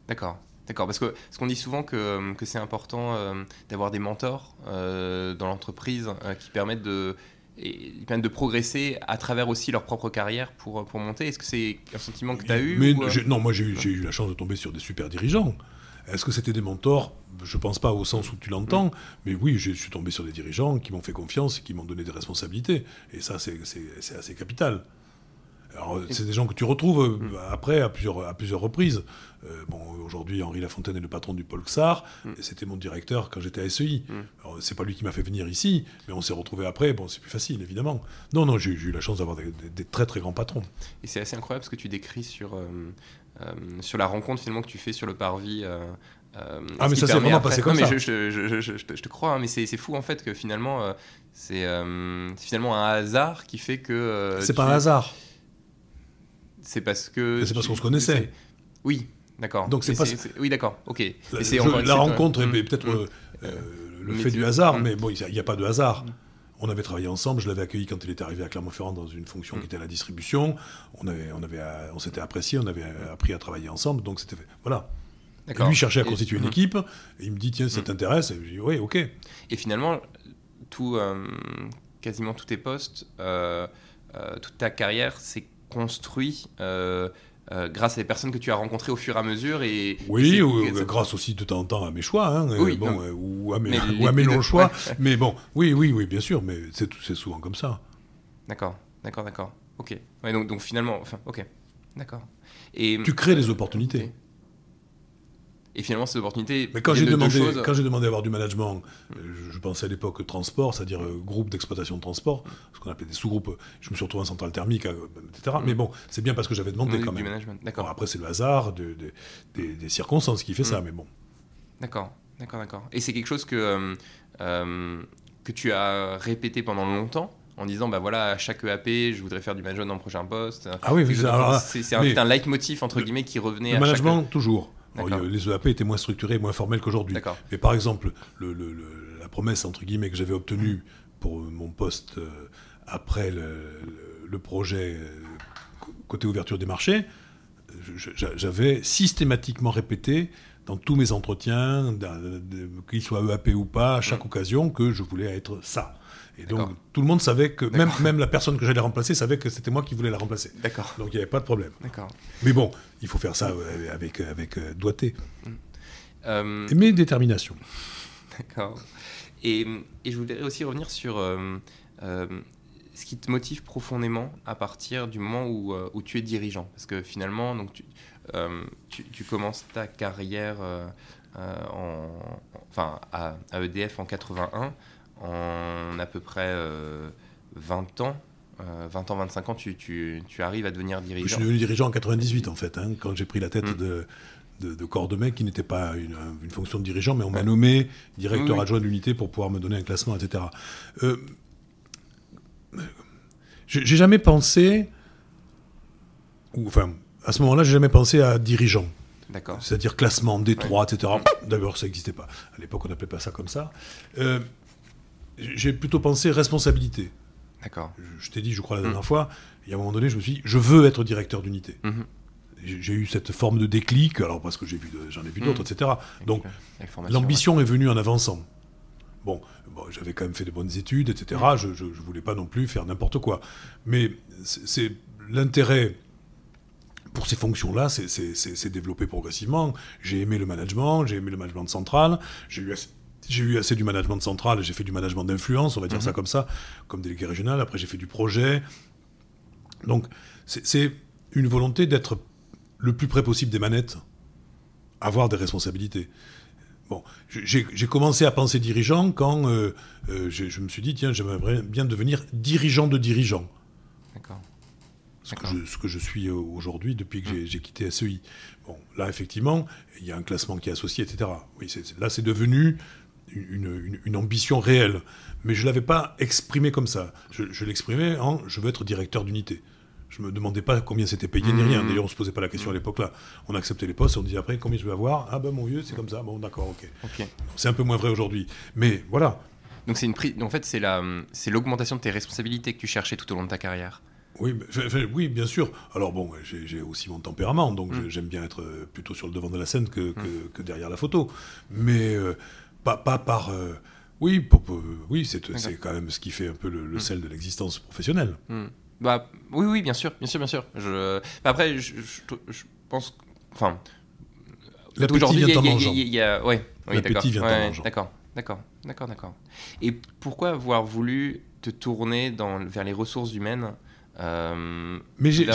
B: D'accord. D'accord, parce que ce qu'on dit souvent que, que c'est important euh, d'avoir des mentors euh, dans l'entreprise euh, qui permettent de et de progresser à travers aussi leur propre carrière pour, pour monter. Est-ce que c'est un sentiment que tu as eu
A: mais Non, moi j'ai eu, eu, la chance de tomber sur des super dirigeants. Est-ce que c'était des mentors? Je ne pense pas au sens où tu l'entends, mais oui, je suis tombé sur des dirigeants qui m'ont fait confiance et qui m'ont donné des responsabilités. Et ça, c'est assez capital. C'est des gens que tu retrouves euh, après à plusieurs, à plusieurs reprises. Euh, bon, aujourd'hui, Henri Lafontaine est le patron du Pôle XAR, mm. c'était mon directeur quand j'étais à SEI. Mm. C'est pas lui qui m'a fait venir ici, mais on s'est retrouvé après. Bon, c'est plus facile, évidemment. Non, non, j'ai eu la chance d'avoir des, très très grands patrons.
B: Et c'est assez incroyable ce que tu décris sur, euh, sur la rencontre finalement que tu fais sur le parvis.
A: ah mais ça s'est vraiment passé comme
B: ça.
A: Mais
B: je, je, je, je, te crois, hein, mais c'est fou en fait que finalement c'est finalement un hasard qui fait que.
A: c'est pas un hasard.
B: C'est parce que.
A: C'est parce qu'on se connaissait.
B: Oui, d'accord.
A: Donc c'est pas.
B: Oui, d'accord. Ok.
A: La, la rencontre est mm. peut-être mm. euh, le fait du hasard, mm. mais bon, il n'y a, pas de hasard. On avait travaillé ensemble, je l'avais accueilli quand il était arrivé à Clermont-Ferrand dans une fonction qui était la distribution. On, avait, on, avait, on s'était apprécié, on avait appris à travailler ensemble, donc c'était voilà. Et lui cherchait à constituer une équipe, et il me dit tiens, ça t'intéresse Et je dis oui, ok.
B: Et finalement, tout, euh, quasiment tous tes postes, euh, toute ta carrière, c'est construit euh, euh, grâce à des personnes que tu as rencontrées au fur et à mesure et
A: oui ou, grâce aussi de temps en temps à mes choix hein, euh, bon, ou à mes, ou à mes longs choix. mais bon oui oui oui bien sûr mais c'est c'est souvent comme ça.
B: D'accord d'accord d'accord. Ok. Donc donc finalement enfin ok. D'accord. Et
A: tu crées des opportunités
B: et finalement, cette opportunité.
A: Mais quand j'ai demandé, quand j'ai demandé à avoir du management, euh, je, pensais à l'époque transport, c'est-à-dire euh, groupe d'exploitation de transport, ce qu'on appelait des sous-groupes. Je me suis retrouvé en centrale thermique, euh, etc. Mais bon, c'est bien parce que j'avais demandé quand même. D'accord. après, c'est le hasard, de, des, circonstances qui fait ça, mm. mais bon.
B: D'accord, d'accord, d'accord. Et c'est quelque chose que, que tu as répété pendant longtemps en disant bah voilà à chaque EAP je voudrais faire du management dans le prochain poste
A: ah oui c'est
B: un, un leitmotiv entre guillemets qui revenait
A: le management toujours les EAP étaient moins structurés, moins formels qu'aujourd'hui. Mais par exemple, la promesse entre guillemets que j'avais obtenue pour mon poste euh, après le, projet euh, côté ouverture des marchés, j'avais systématiquement répété dans tous mes entretiens, qu'ils soient EAP ou pas, à chaque mm. occasion, que je voulais être ça. Et donc, tout le monde savait que, même, même la personne que j'allais remplacer savait que c'était moi qui voulais la remplacer.
B: D'accord.
A: Donc, il n'y avait pas de problème. D'accord. Mais bon, il faut faire ça euh, avec, avec euh, doigté. Mm. Euh... Mais détermination.
B: D'accord. Et, et, je voudrais aussi revenir sur euh, ce qui te motive profondément à partir du moment où, où tu es dirigeant. Parce que finalement, donc tu, tu, tu commences ta carrière en, enfin, à, à, EDF en 81 en à peu près 20 euh, ans, 20 euh, ans, 25 ans, tu, tu, tu, arrives à devenir dirigeant. Je
A: suis devenu dirigeant en 98 en fait, hein, quand j'ai pris la tête mm. de, de, de, corps de mec qui n'était pas une, une, fonction de dirigeant, mais on m'a nommé directeur adjoint d'unité pour pouvoir me donner un classement, etc. Euh, j'ai jamais pensé, ou enfin, à ce moment-là, j'ai jamais pensé à dirigeant. C'est-à-dire classement, Détroit, etc. D'abord, ça n'existait pas. À l'époque, on n'appelait pas ça comme ça. Euh, j'ai plutôt pensé responsabilité.
B: D'accord.
A: Je, t'ai dit, je crois, la dernière mmh. fois, et à un moment donné, je me suis dit, je veux être directeur d'unité. Mmh. J'ai eu cette forme de déclic, alors parce que j'ai vu, j'en ai vu d'autres, mmh. etc. Donc, l'ambition est venue en avançant. Bon, bon j'avais quand même fait de bonnes études, etc. Je ne voulais pas non plus faire n'importe quoi. Mais c'est l'intérêt pour ces fonctions-là, c'est développé progressivement. J'ai aimé le management, j'ai aimé le management central, j'ai eu j'ai eu assez du management central, j'ai fait du management d'influence, on va dire ça mhm. comme ça, comme délégué régional. Après, j'ai fait du projet. Donc, c'est une volonté d'être le plus près possible des manettes, avoir des responsabilités. Bon, j'ai commencé à penser dirigeant quand euh, euh, je, me suis dit, tiens, j'aimerais bien devenir dirigeant de dirigeant. D'accord. Ce, ce, que je suis aujourd'hui depuis que j'ai quitté SEI. Bon, là, effectivement, il y a un classement qui est associé, etc. Oui, là, c'est devenu une, ambition réelle. Mais je ne l'avais pas exprimé comme ça. Je, l'exprimais en je veux être directeur d'unité. Je ne me demandais pas combien c'était payé ni rien. Mmh. D'ailleurs, on ne se posait pas la question à l'époque là. On acceptait les postes on disait après combien je vais avoir? Ah ben mon vieux, c'est comme ça. Bon, d'accord, ok. C'est un peu moins vrai aujourd'hui. Mais voilà.
B: Donc c'est une en fait c'est la c'est l'augmentation de tes responsabilités que tu cherchais tout au long de ta carrière.
A: Oui, oui, bien sûr. Alors bon, j'ai aussi mon tempérament, donc mmh. j'aime bien être plutôt sur le devant de la scène que, que, mmh. derrière la photo. Mais euh, pas, pas par. Euh, oui, pour, oui c'est quand même ce qui fait un peu le, hmm. sel de l'existence professionnelle.
B: Hmm. Bah, oui, oui, bien sûr, bien sûr, bien sûr. Je... Après, je, pense. Enfin,
A: L'appétit vient en mangeant.
B: Ouais,
A: L'appétit vient en mangeant.
B: D'accord, d'accord, d'accord, d'accord. Et pourquoi avoir voulu te tourner dans, vers les ressources humaines
A: euh, Mais j'ai,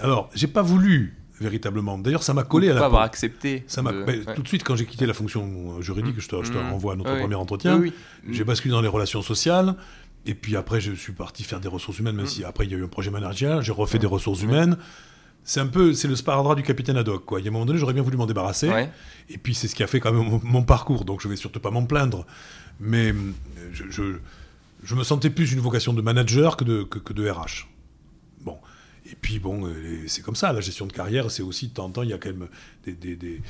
A: alors, j'ai pas voulu véritablement. D'ailleurs, ça m'a collé à la.
B: Pas avoir accepté.
A: Ça m'a tout de suite quand j'ai quitté la fonction juridique, mmh. je, te, je, te, mmh. renvoie à notre premier entretien. J'ai basculé dans les relations sociales. Et puis après, je suis parti faire des ressources humaines, même mmh. si après il y a eu un projet managérial. J'ai refait des ressources humaines. C'est un peu, c'est le sparadrap du capitaine Haddock, quoi. Il y a un moment donné, j'aurais bien voulu m'en débarrasser. Et puis c'est ce qui a fait quand même mon, parcours, donc je vais surtout pas m'en plaindre. Mais je, je, je, me sentais plus une vocation de manager que de, que, que de RH. Et puis bon, euh, c'est comme ça, la gestion de carrière, c'est aussi de temps en temps, il y a quand même des, des, des,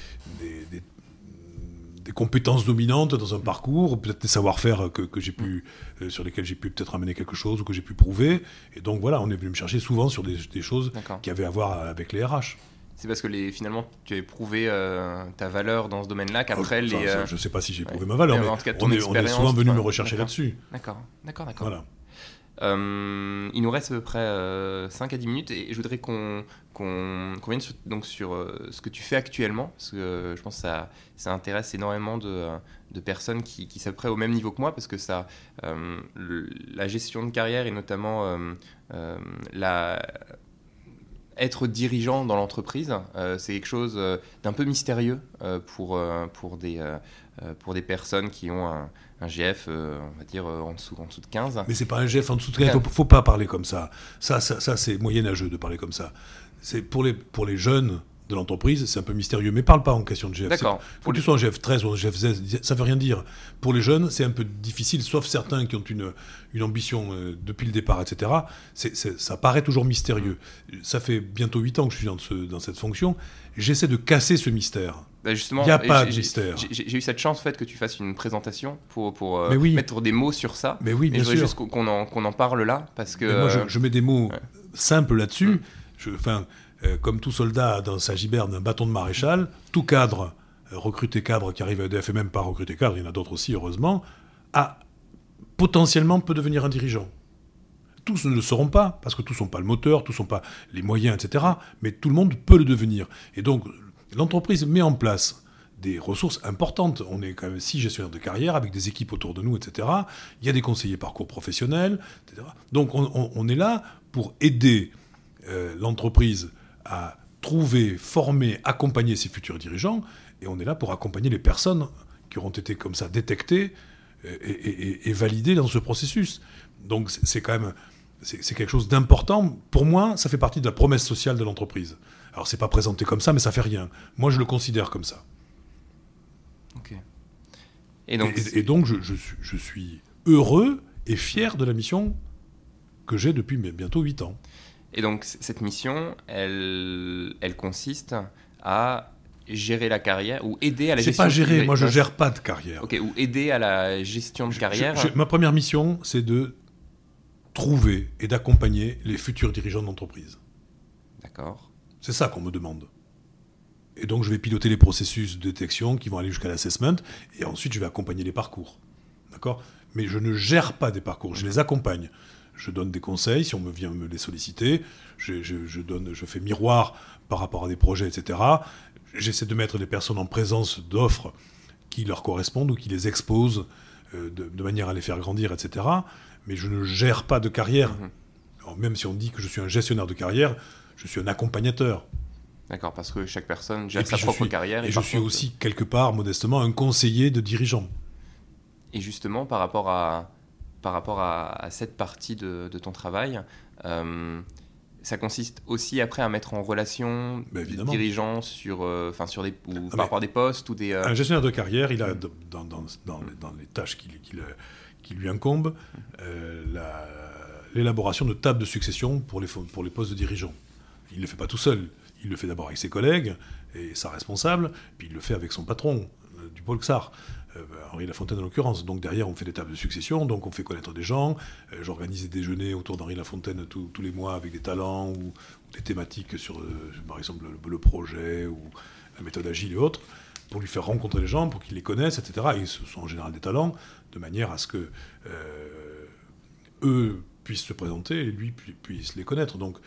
A: des compétences dominantes dans un parcours, peut-être des savoir-faire que, que j'ai pu, euh, sur lesquels j'ai pu peut-être amener quelque chose ou que j'ai pu prouver. Et donc voilà, on est venu me chercher souvent sur des, des choses qui avaient à voir avec les RH.
B: C'est parce que les, finalement, tu as prouvé euh, ta valeur dans ce domaine-là qu'après oh, les.
A: je ne sais pas si j'ai prouvé ma valeur, mais, on, est, on, est, souvent venu me rechercher là-dessus.
B: D'accord, d'accord, d'accord. Voilà. Euh, il nous reste à peu près 5 euh, à 10 minutes et je voudrais qu'on vienne sur, donc sur euh, ce que tu fais actuellement, parce que je pense que ça, ça intéresse énormément de, de personnes qui, qui près au même niveau que moi, parce que ça, la gestion de carrière et notamment la, être dirigeant dans l'entreprise, c'est quelque chose d'un peu mystérieux pour, pour, des, pour des personnes qui ont un un GF, euh, on va dire, euh, en, dessous, en dessous de 15.
A: Mais c'est pas un GF en dessous de 15, il ne faut, pas parler comme ça. Ça, ça, ça c'est moyenâgeux de parler comme ça. C'est pour les, pour les jeunes de l'entreprise, c'est un peu mystérieux. Mais parle pas en question de GF.
B: D'accord.
A: Faut que tu sois en GF 13 ou en GF 16, ça veut rien dire. Pour les jeunes, c'est un peu difficile, sauf certains qui ont une, une ambition euh, depuis le départ, etc. C'est, ça paraît toujours mystérieux. Ça fait bientôt 8 ans que je suis dans, ce, dans cette fonction. J'essaie de casser ce mystère.
B: Bah, justement,
A: il n'y a pas de mystère.
B: J'ai eu cette chance fait, que tu fasses une présentation pour, pour euh, mettre des mots sur ça.
A: Mais oui, bien sûr.
B: juste qu'on en, qu'on en, parle là. Parce que,
A: moi, je, mets des mots simples là-dessus. Mm. Enfin, euh, comme tout soldat dans sa giberne un bâton de maréchal, tout cadre, euh, recruté cadre qui arrive à EDF et même pas recruté cadre, il y en a d'autres aussi, heureusement, a potentiellement peut devenir un dirigeant. Tous ne le seront pas, parce que tous n'ont pas le moteur, tous n'ont pas les moyens, etc. Mais tout le monde peut le devenir. Et donc, l'entreprise met en place des ressources importantes. On est quand même six gestionnaires de carrière avec des équipes autour de nous, etc. Il y a des conseillers parcours professionnels, etc. Donc on, est là pour aider euh, l'entreprise à trouver, former, accompagner ses futurs dirigeants, et on est là pour accompagner les personnes qui auront été comme ça détectées et, validées dans ce processus. Donc c'est quand même c'est quelque chose d'important. Pour moi, ça fait partie de la promesse sociale de l'entreprise. Alors c'est pas présenté comme ça, mais ça fait rien. Moi, je le considère comme ça.
B: Ok.
A: Et donc, et, donc je, je, suis heureux et fier de la mission que j'ai depuis bientôt 8 ans.
B: Et donc cette mission, elle, elle consiste à gérer la carrière ou aider à la gestion.
A: C'est pas gérer, moi je gère pas de carrière.
B: Ok, ou aider à la gestion de carrière.
A: ma première mission, c'est de trouver et d'accompagner les futurs dirigeants d'entreprise.
B: D'accord.
A: C'est ça qu'on me demande. Et donc je vais piloter les processus de détection qui vont aller jusqu'à l'assessment, et ensuite je vais accompagner les parcours. D'accord? Mais je ne gère pas des parcours, je les accompagne je donne des conseils si on me vient me les solliciter, je, donne, je fais miroir par rapport à des projets, etc. J'essaie de mettre des personnes en présence d'offres qui leur correspondent ou qui les exposent euh, de, manière à les faire grandir, etc. Mais je ne gère pas de carrière. Mhm. même si on dit que je suis un gestionnaire de carrière, je suis un accompagnateur.
B: D'accord, parce que chaque personne gère sa propre carrière.
A: Et, je suis aussi, quelque part, modestement, un conseiller de dirigeant.
B: Et justement, par rapport à, par rapport à, cette partie de, ton travail. Euh, ça consiste aussi après à mettre en relation des dirigeants sur, euh, sur des, ou ah, par rapport à des postes ou des.
A: Euh, Un gestionnaire de carrière, il a dans, dans, dans, les, tâches qui, qui, lui incombent l'élaboration de tables de succession pour les, pour les postes de dirigeants. Il ne le fait pas tout seul. Il le fait d'abord avec ses collègues et sa responsable, puis il le fait avec son patron du pôle XAR. Euh, Henri Lafontaine en l'occurrence. Donc derrière, on fait des tables de succession, donc on fait connaître des gens. Euh, j'organise des déjeuners autour d'Henri Lafontaine tous les mois avec des talents ou, des thématiques sur, euh, par exemple, le, projet ou la méthode agile et autres, pour lui faire rencontrer les gens, pour qu'ils les connaissent, etc. Et ce sont en général des talents, de manière à ce que eux puissent se présenter et lui puisse les connaître. Donc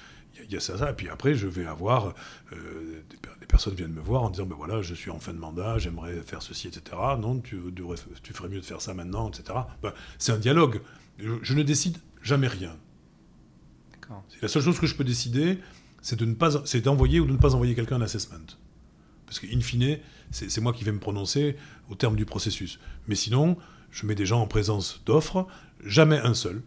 A: il y, a ça, Et puis après, je vais avoir des, personnes viennent me voir en disant ben voilà, je suis en fin de mandat, j'aimerais faire ceci, etc. Non, tu, tu, ferais mieux de faire ça maintenant, etc. Ben, c'est un dialogue. Je, ne décide jamais rien. La seule chose que je peux décider, c'est de ne pas, c'est d'envoyer ou de ne pas envoyer quelqu'un à l'assessment. Parce qu'in fine, c'est moi qui vais me prononcer au terme du processus. Mais sinon, je mets des gens en présence d'offres, jamais un seul.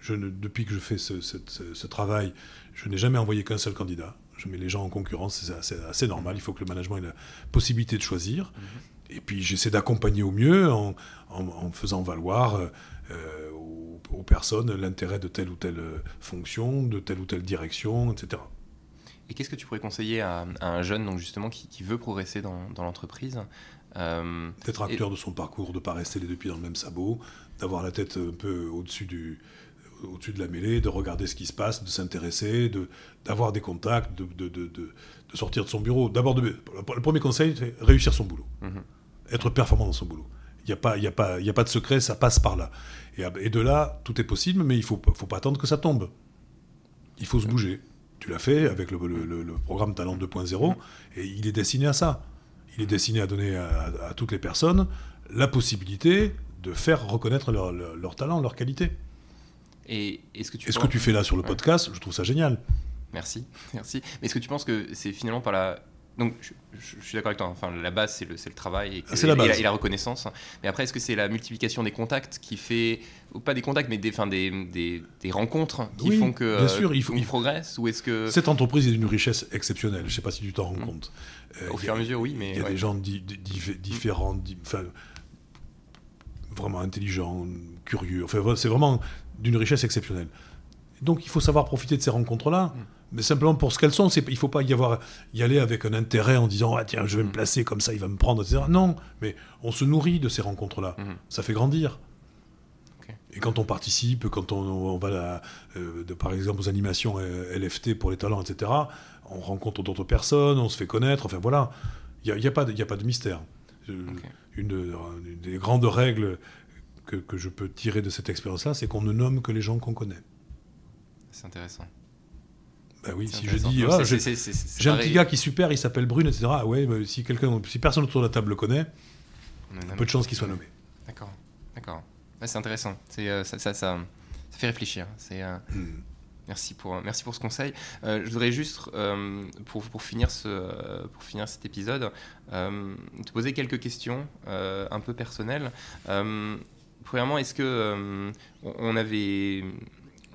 A: Je ne, depuis que je fais ce, travail, je n'ai jamais envoyé qu'un seul candidat. Je mets les gens en concurrence, c'est assez, normal. Il faut que le management ait la possibilité de choisir. Mhm. Et puis j'essaie d'accompagner au mieux en, faisant valoir euh, aux, personnes l'intérêt de telle ou telle fonction, de telle ou telle direction, etc.
B: Et qu'est-ce que tu pourrais conseiller à, un jeune donc justement qui, veut progresser dans, l'entreprise
A: euh, D'être acteur de son parcours, de ne pas rester les deux pieds dans le même sabot, d'avoir la tête un peu au-dessus du, au-dessus de la mêlée, de regarder ce qui se passe, de s'intéresser, de, d'avoir des contacts, de, de, de, de, sortir de son bureau. D'abord, le premier conseil, c'est réussir son boulot. Mhm. Être performant dans son boulot. Il n'y a, pas, y a, pas, y a pas de secret, ça passe par là. Et, et de là, tout est possible, mais il ne faut, faut pas attendre que ça tombe. Il faut se bouger. Tu l'as fait avec le, le, programme Talent 2.0, et il est destiné à ça. Il est destiné à donner à, toutes les personnes la possibilité de faire reconnaître leur, leur, talent, leur qualité.
B: Et est-ce que tu,
A: est -ce que tu fais là sur le podcast Je trouve ça génial.
B: Merci, merci. Mais est-ce que tu penses que c'est finalement par la donc, je, suis d'accord avec toi. Enfin, la base, c'est le, le, travail et,
A: la
B: et, la, reconnaissance. Mais après, est-ce que c'est la multiplication des contacts qui fait, ou pas des contacts, mais des, des, des, rencontres qui font que
A: bien sûr, il, faut,
B: il progresse Ou est-ce que
A: cette entreprise est d'une richesse exceptionnelle Je ne sais pas si tu t'en rends mmh. compte.
B: Au fur et à mesure, oui, mais
A: il y a des gens différents, enfin, vraiment intelligents, curieux. Enfin, c'est vraiment d'une richesse exceptionnelle. Donc, il faut savoir profiter de ces rencontres-là. Mmh mais simplement pour ce qu'elles sont. Il ne faut pas y, avoir, y aller avec un intérêt en disant ah, tiens, je vais me mm. placer comme ça, il va me prendre, etc. Non, mais on se nourrit de ces rencontres-là. Mm. Ça fait grandir. Et quand on participe, quand on, va, euh, par exemple, aux animations euh, LFT pour les talents, etc., on rencontre d'autres personnes, on se fait connaître, enfin voilà. Il n'y a, a, pas de, a pas de mystère. Euh, une, des grandes règles que, que je peux tirer de cette expérience-là, c'est qu'on ne nomme que les gens qu'on connaît.
B: C'est intéressant.
A: Bah oui, si je dis, ah, j'ai un petit gars qui est super, il s'appelle Brune, etc. Ah ouais, bah, si, quelqu'un, si personne autour de la table le connaît, il a peu de chances qu'il soit nommé.
B: D'accord, d'accord. c'est intéressant. Euh, ça, ça, ça, fait réfléchir. C'est, euh, hmm. Merci pour, merci pour ce conseil. Euh, je voudrais juste, pour, pour, finir ce, pour finir cet épisode, te poser quelques questions un peu personnelles. Premièrement, est-ce que on avait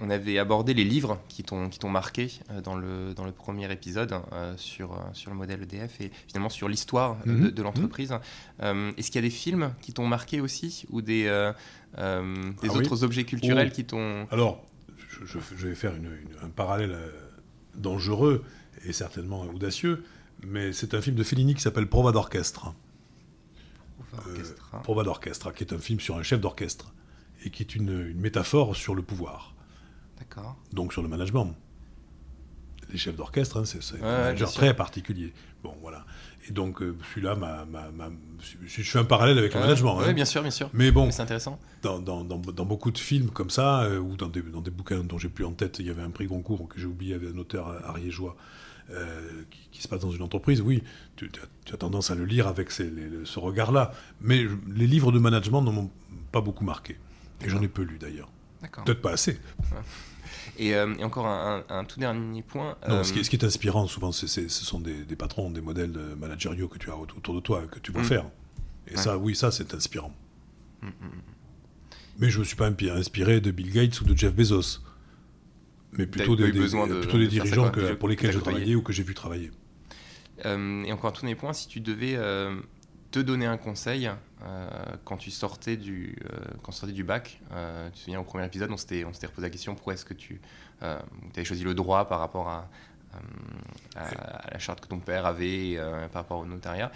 B: on avait abordé les livres qui t'ont marqué euh, dans le, dans le premier épisode euh, sur, euh, sur le modèle EDF et finalement sur l'histoire de, mhm. l'entreprise. Mhm. Est-ce qu'il y a des films qui t'ont marqué aussi ou des, des ah autres objets culturels qui t'ont...
A: Alors, je, vais faire un parallèle dangereux et certainement audacieux, mais c'est un film de Fellini qui s'appelle Prova d'orchestre. Prova d'orchestre, qui est un film sur un chef d'orchestre et qui est une, une métaphore sur le pouvoir. Donc sur le management. Les chefs d'orchestre, hein, c'est un manager très particulier. Bon, voilà. Et donc, euh, celui-là, je fais un parallèle avec le management.
B: Oui, hein. bien sûr, bien sûr.
A: Mais bon,
B: c'est intéressant.
A: Dans, dans, dans, beaucoup de films comme ça, euh, ou dans des, dans des bouquins dont j'ai plus en tête, il y avait un prix Goncourt que j'ai oublié, avec un auteur ariégeois, euh, qui, se passe dans une entreprise, oui, tu, as, tendance à le lire avec ce regard-là. Mais les livres de management ne m'ont pas beaucoup marqué. Et j'en ai peu lu d'ailleurs. Peut-être pas assez.
B: Euh, et, encore un, tout dernier point.
A: Non, ce, qui, est euh, inspirant souvent, ce sont des, patrons, des modèles managériaux que tu as autour de toi, que tu vois mm. faire. Et ça, oui, ça, c'est inspirant. Mm, mm, Mais je ne me suis pas inspiré de Bill Gates ou de Jeff Bezos. Mais plutôt des, plutôt des dirigeants que, pour lesquels j'ai travaillé ou que j'ai vu travailler.
B: Euh, et encore un tout dernier point, si tu devais te donner un conseil euh, quand tu sortais du, euh, quand tu sortais du bac. Euh, tu te souviens au premier épisode, on s'était, reposé la question pourquoi est-ce que tu avais choisi le droit par rapport à, à, la charte que ton père avait par rapport au notariat.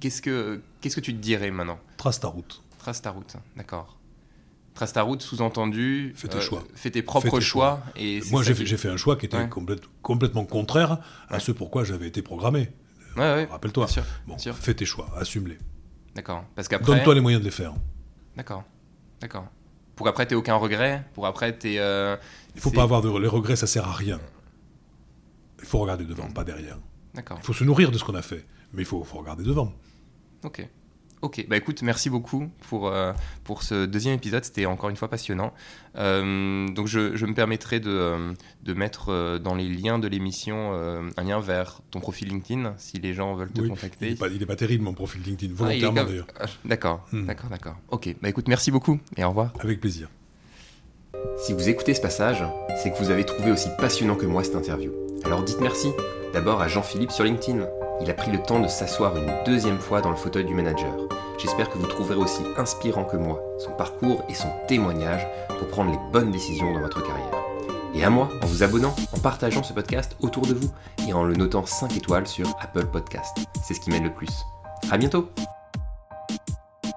B: Qu'est-ce que, qu'est-ce que tu te dirais maintenant?
A: Trace ta route.
B: Trace ta route, d'accord. Trace ta route, sous-entendu.
A: Fais tes choix.
B: Fais tes propres choix. Et
A: Moi, j'ai fait, un choix qui était complètement contraire à ce pourquoi j'avais été programmé. Rappelle-toi. Bon, fais tes choix, assume-les.
B: D'accord. Parce qu'après.
A: Donne-toi les moyens de les faire.
B: D'accord. D'accord. Pour après, t'aies aucun regret. Pour après, t'aies. Euh,
A: Il faut pas avoir de les regrets, ça sert à rien. Il faut regarder devant, pas derrière.
C: D'accord.
A: Il faut se nourrir de ce qu'on a fait, mais il faut, faut regarder devant.
C: Ok. Ok, bah écoute, merci beaucoup pour, euh, pour ce deuxième épisode, c'était encore une fois passionnant. Euh, donc je, je, me permettrai de, euh, de, mettre dans les liens de l'émission un lien vers ton profil LinkedIn, si les gens veulent te contacter.
A: Il n'est pas, pas, terrible mon profil LinkedIn, ah, volontairement d'ailleurs.
C: D'accord, hmm. d'accord, d'accord. Ok, bah écoute, merci beaucoup et au revoir.
A: Avec plaisir.
C: Si vous écoutez ce passage, c'est que vous avez trouvé aussi passionnant que moi cette interview. Alors dites merci, d'abord à Jean-Philippe sur LinkedIn il a pris le temps de s'asseoir une deuxième fois dans le fauteuil du manager. J'espère que vous trouverez aussi inspirant que moi son parcours et son témoignage pour prendre les bonnes décisions dans votre carrière. Et à moi, en vous abonnant, en partageant ce podcast autour de vous et en le notant 5 étoiles sur Apple Podcast. C'est ce qui m'aide le plus. À bientôt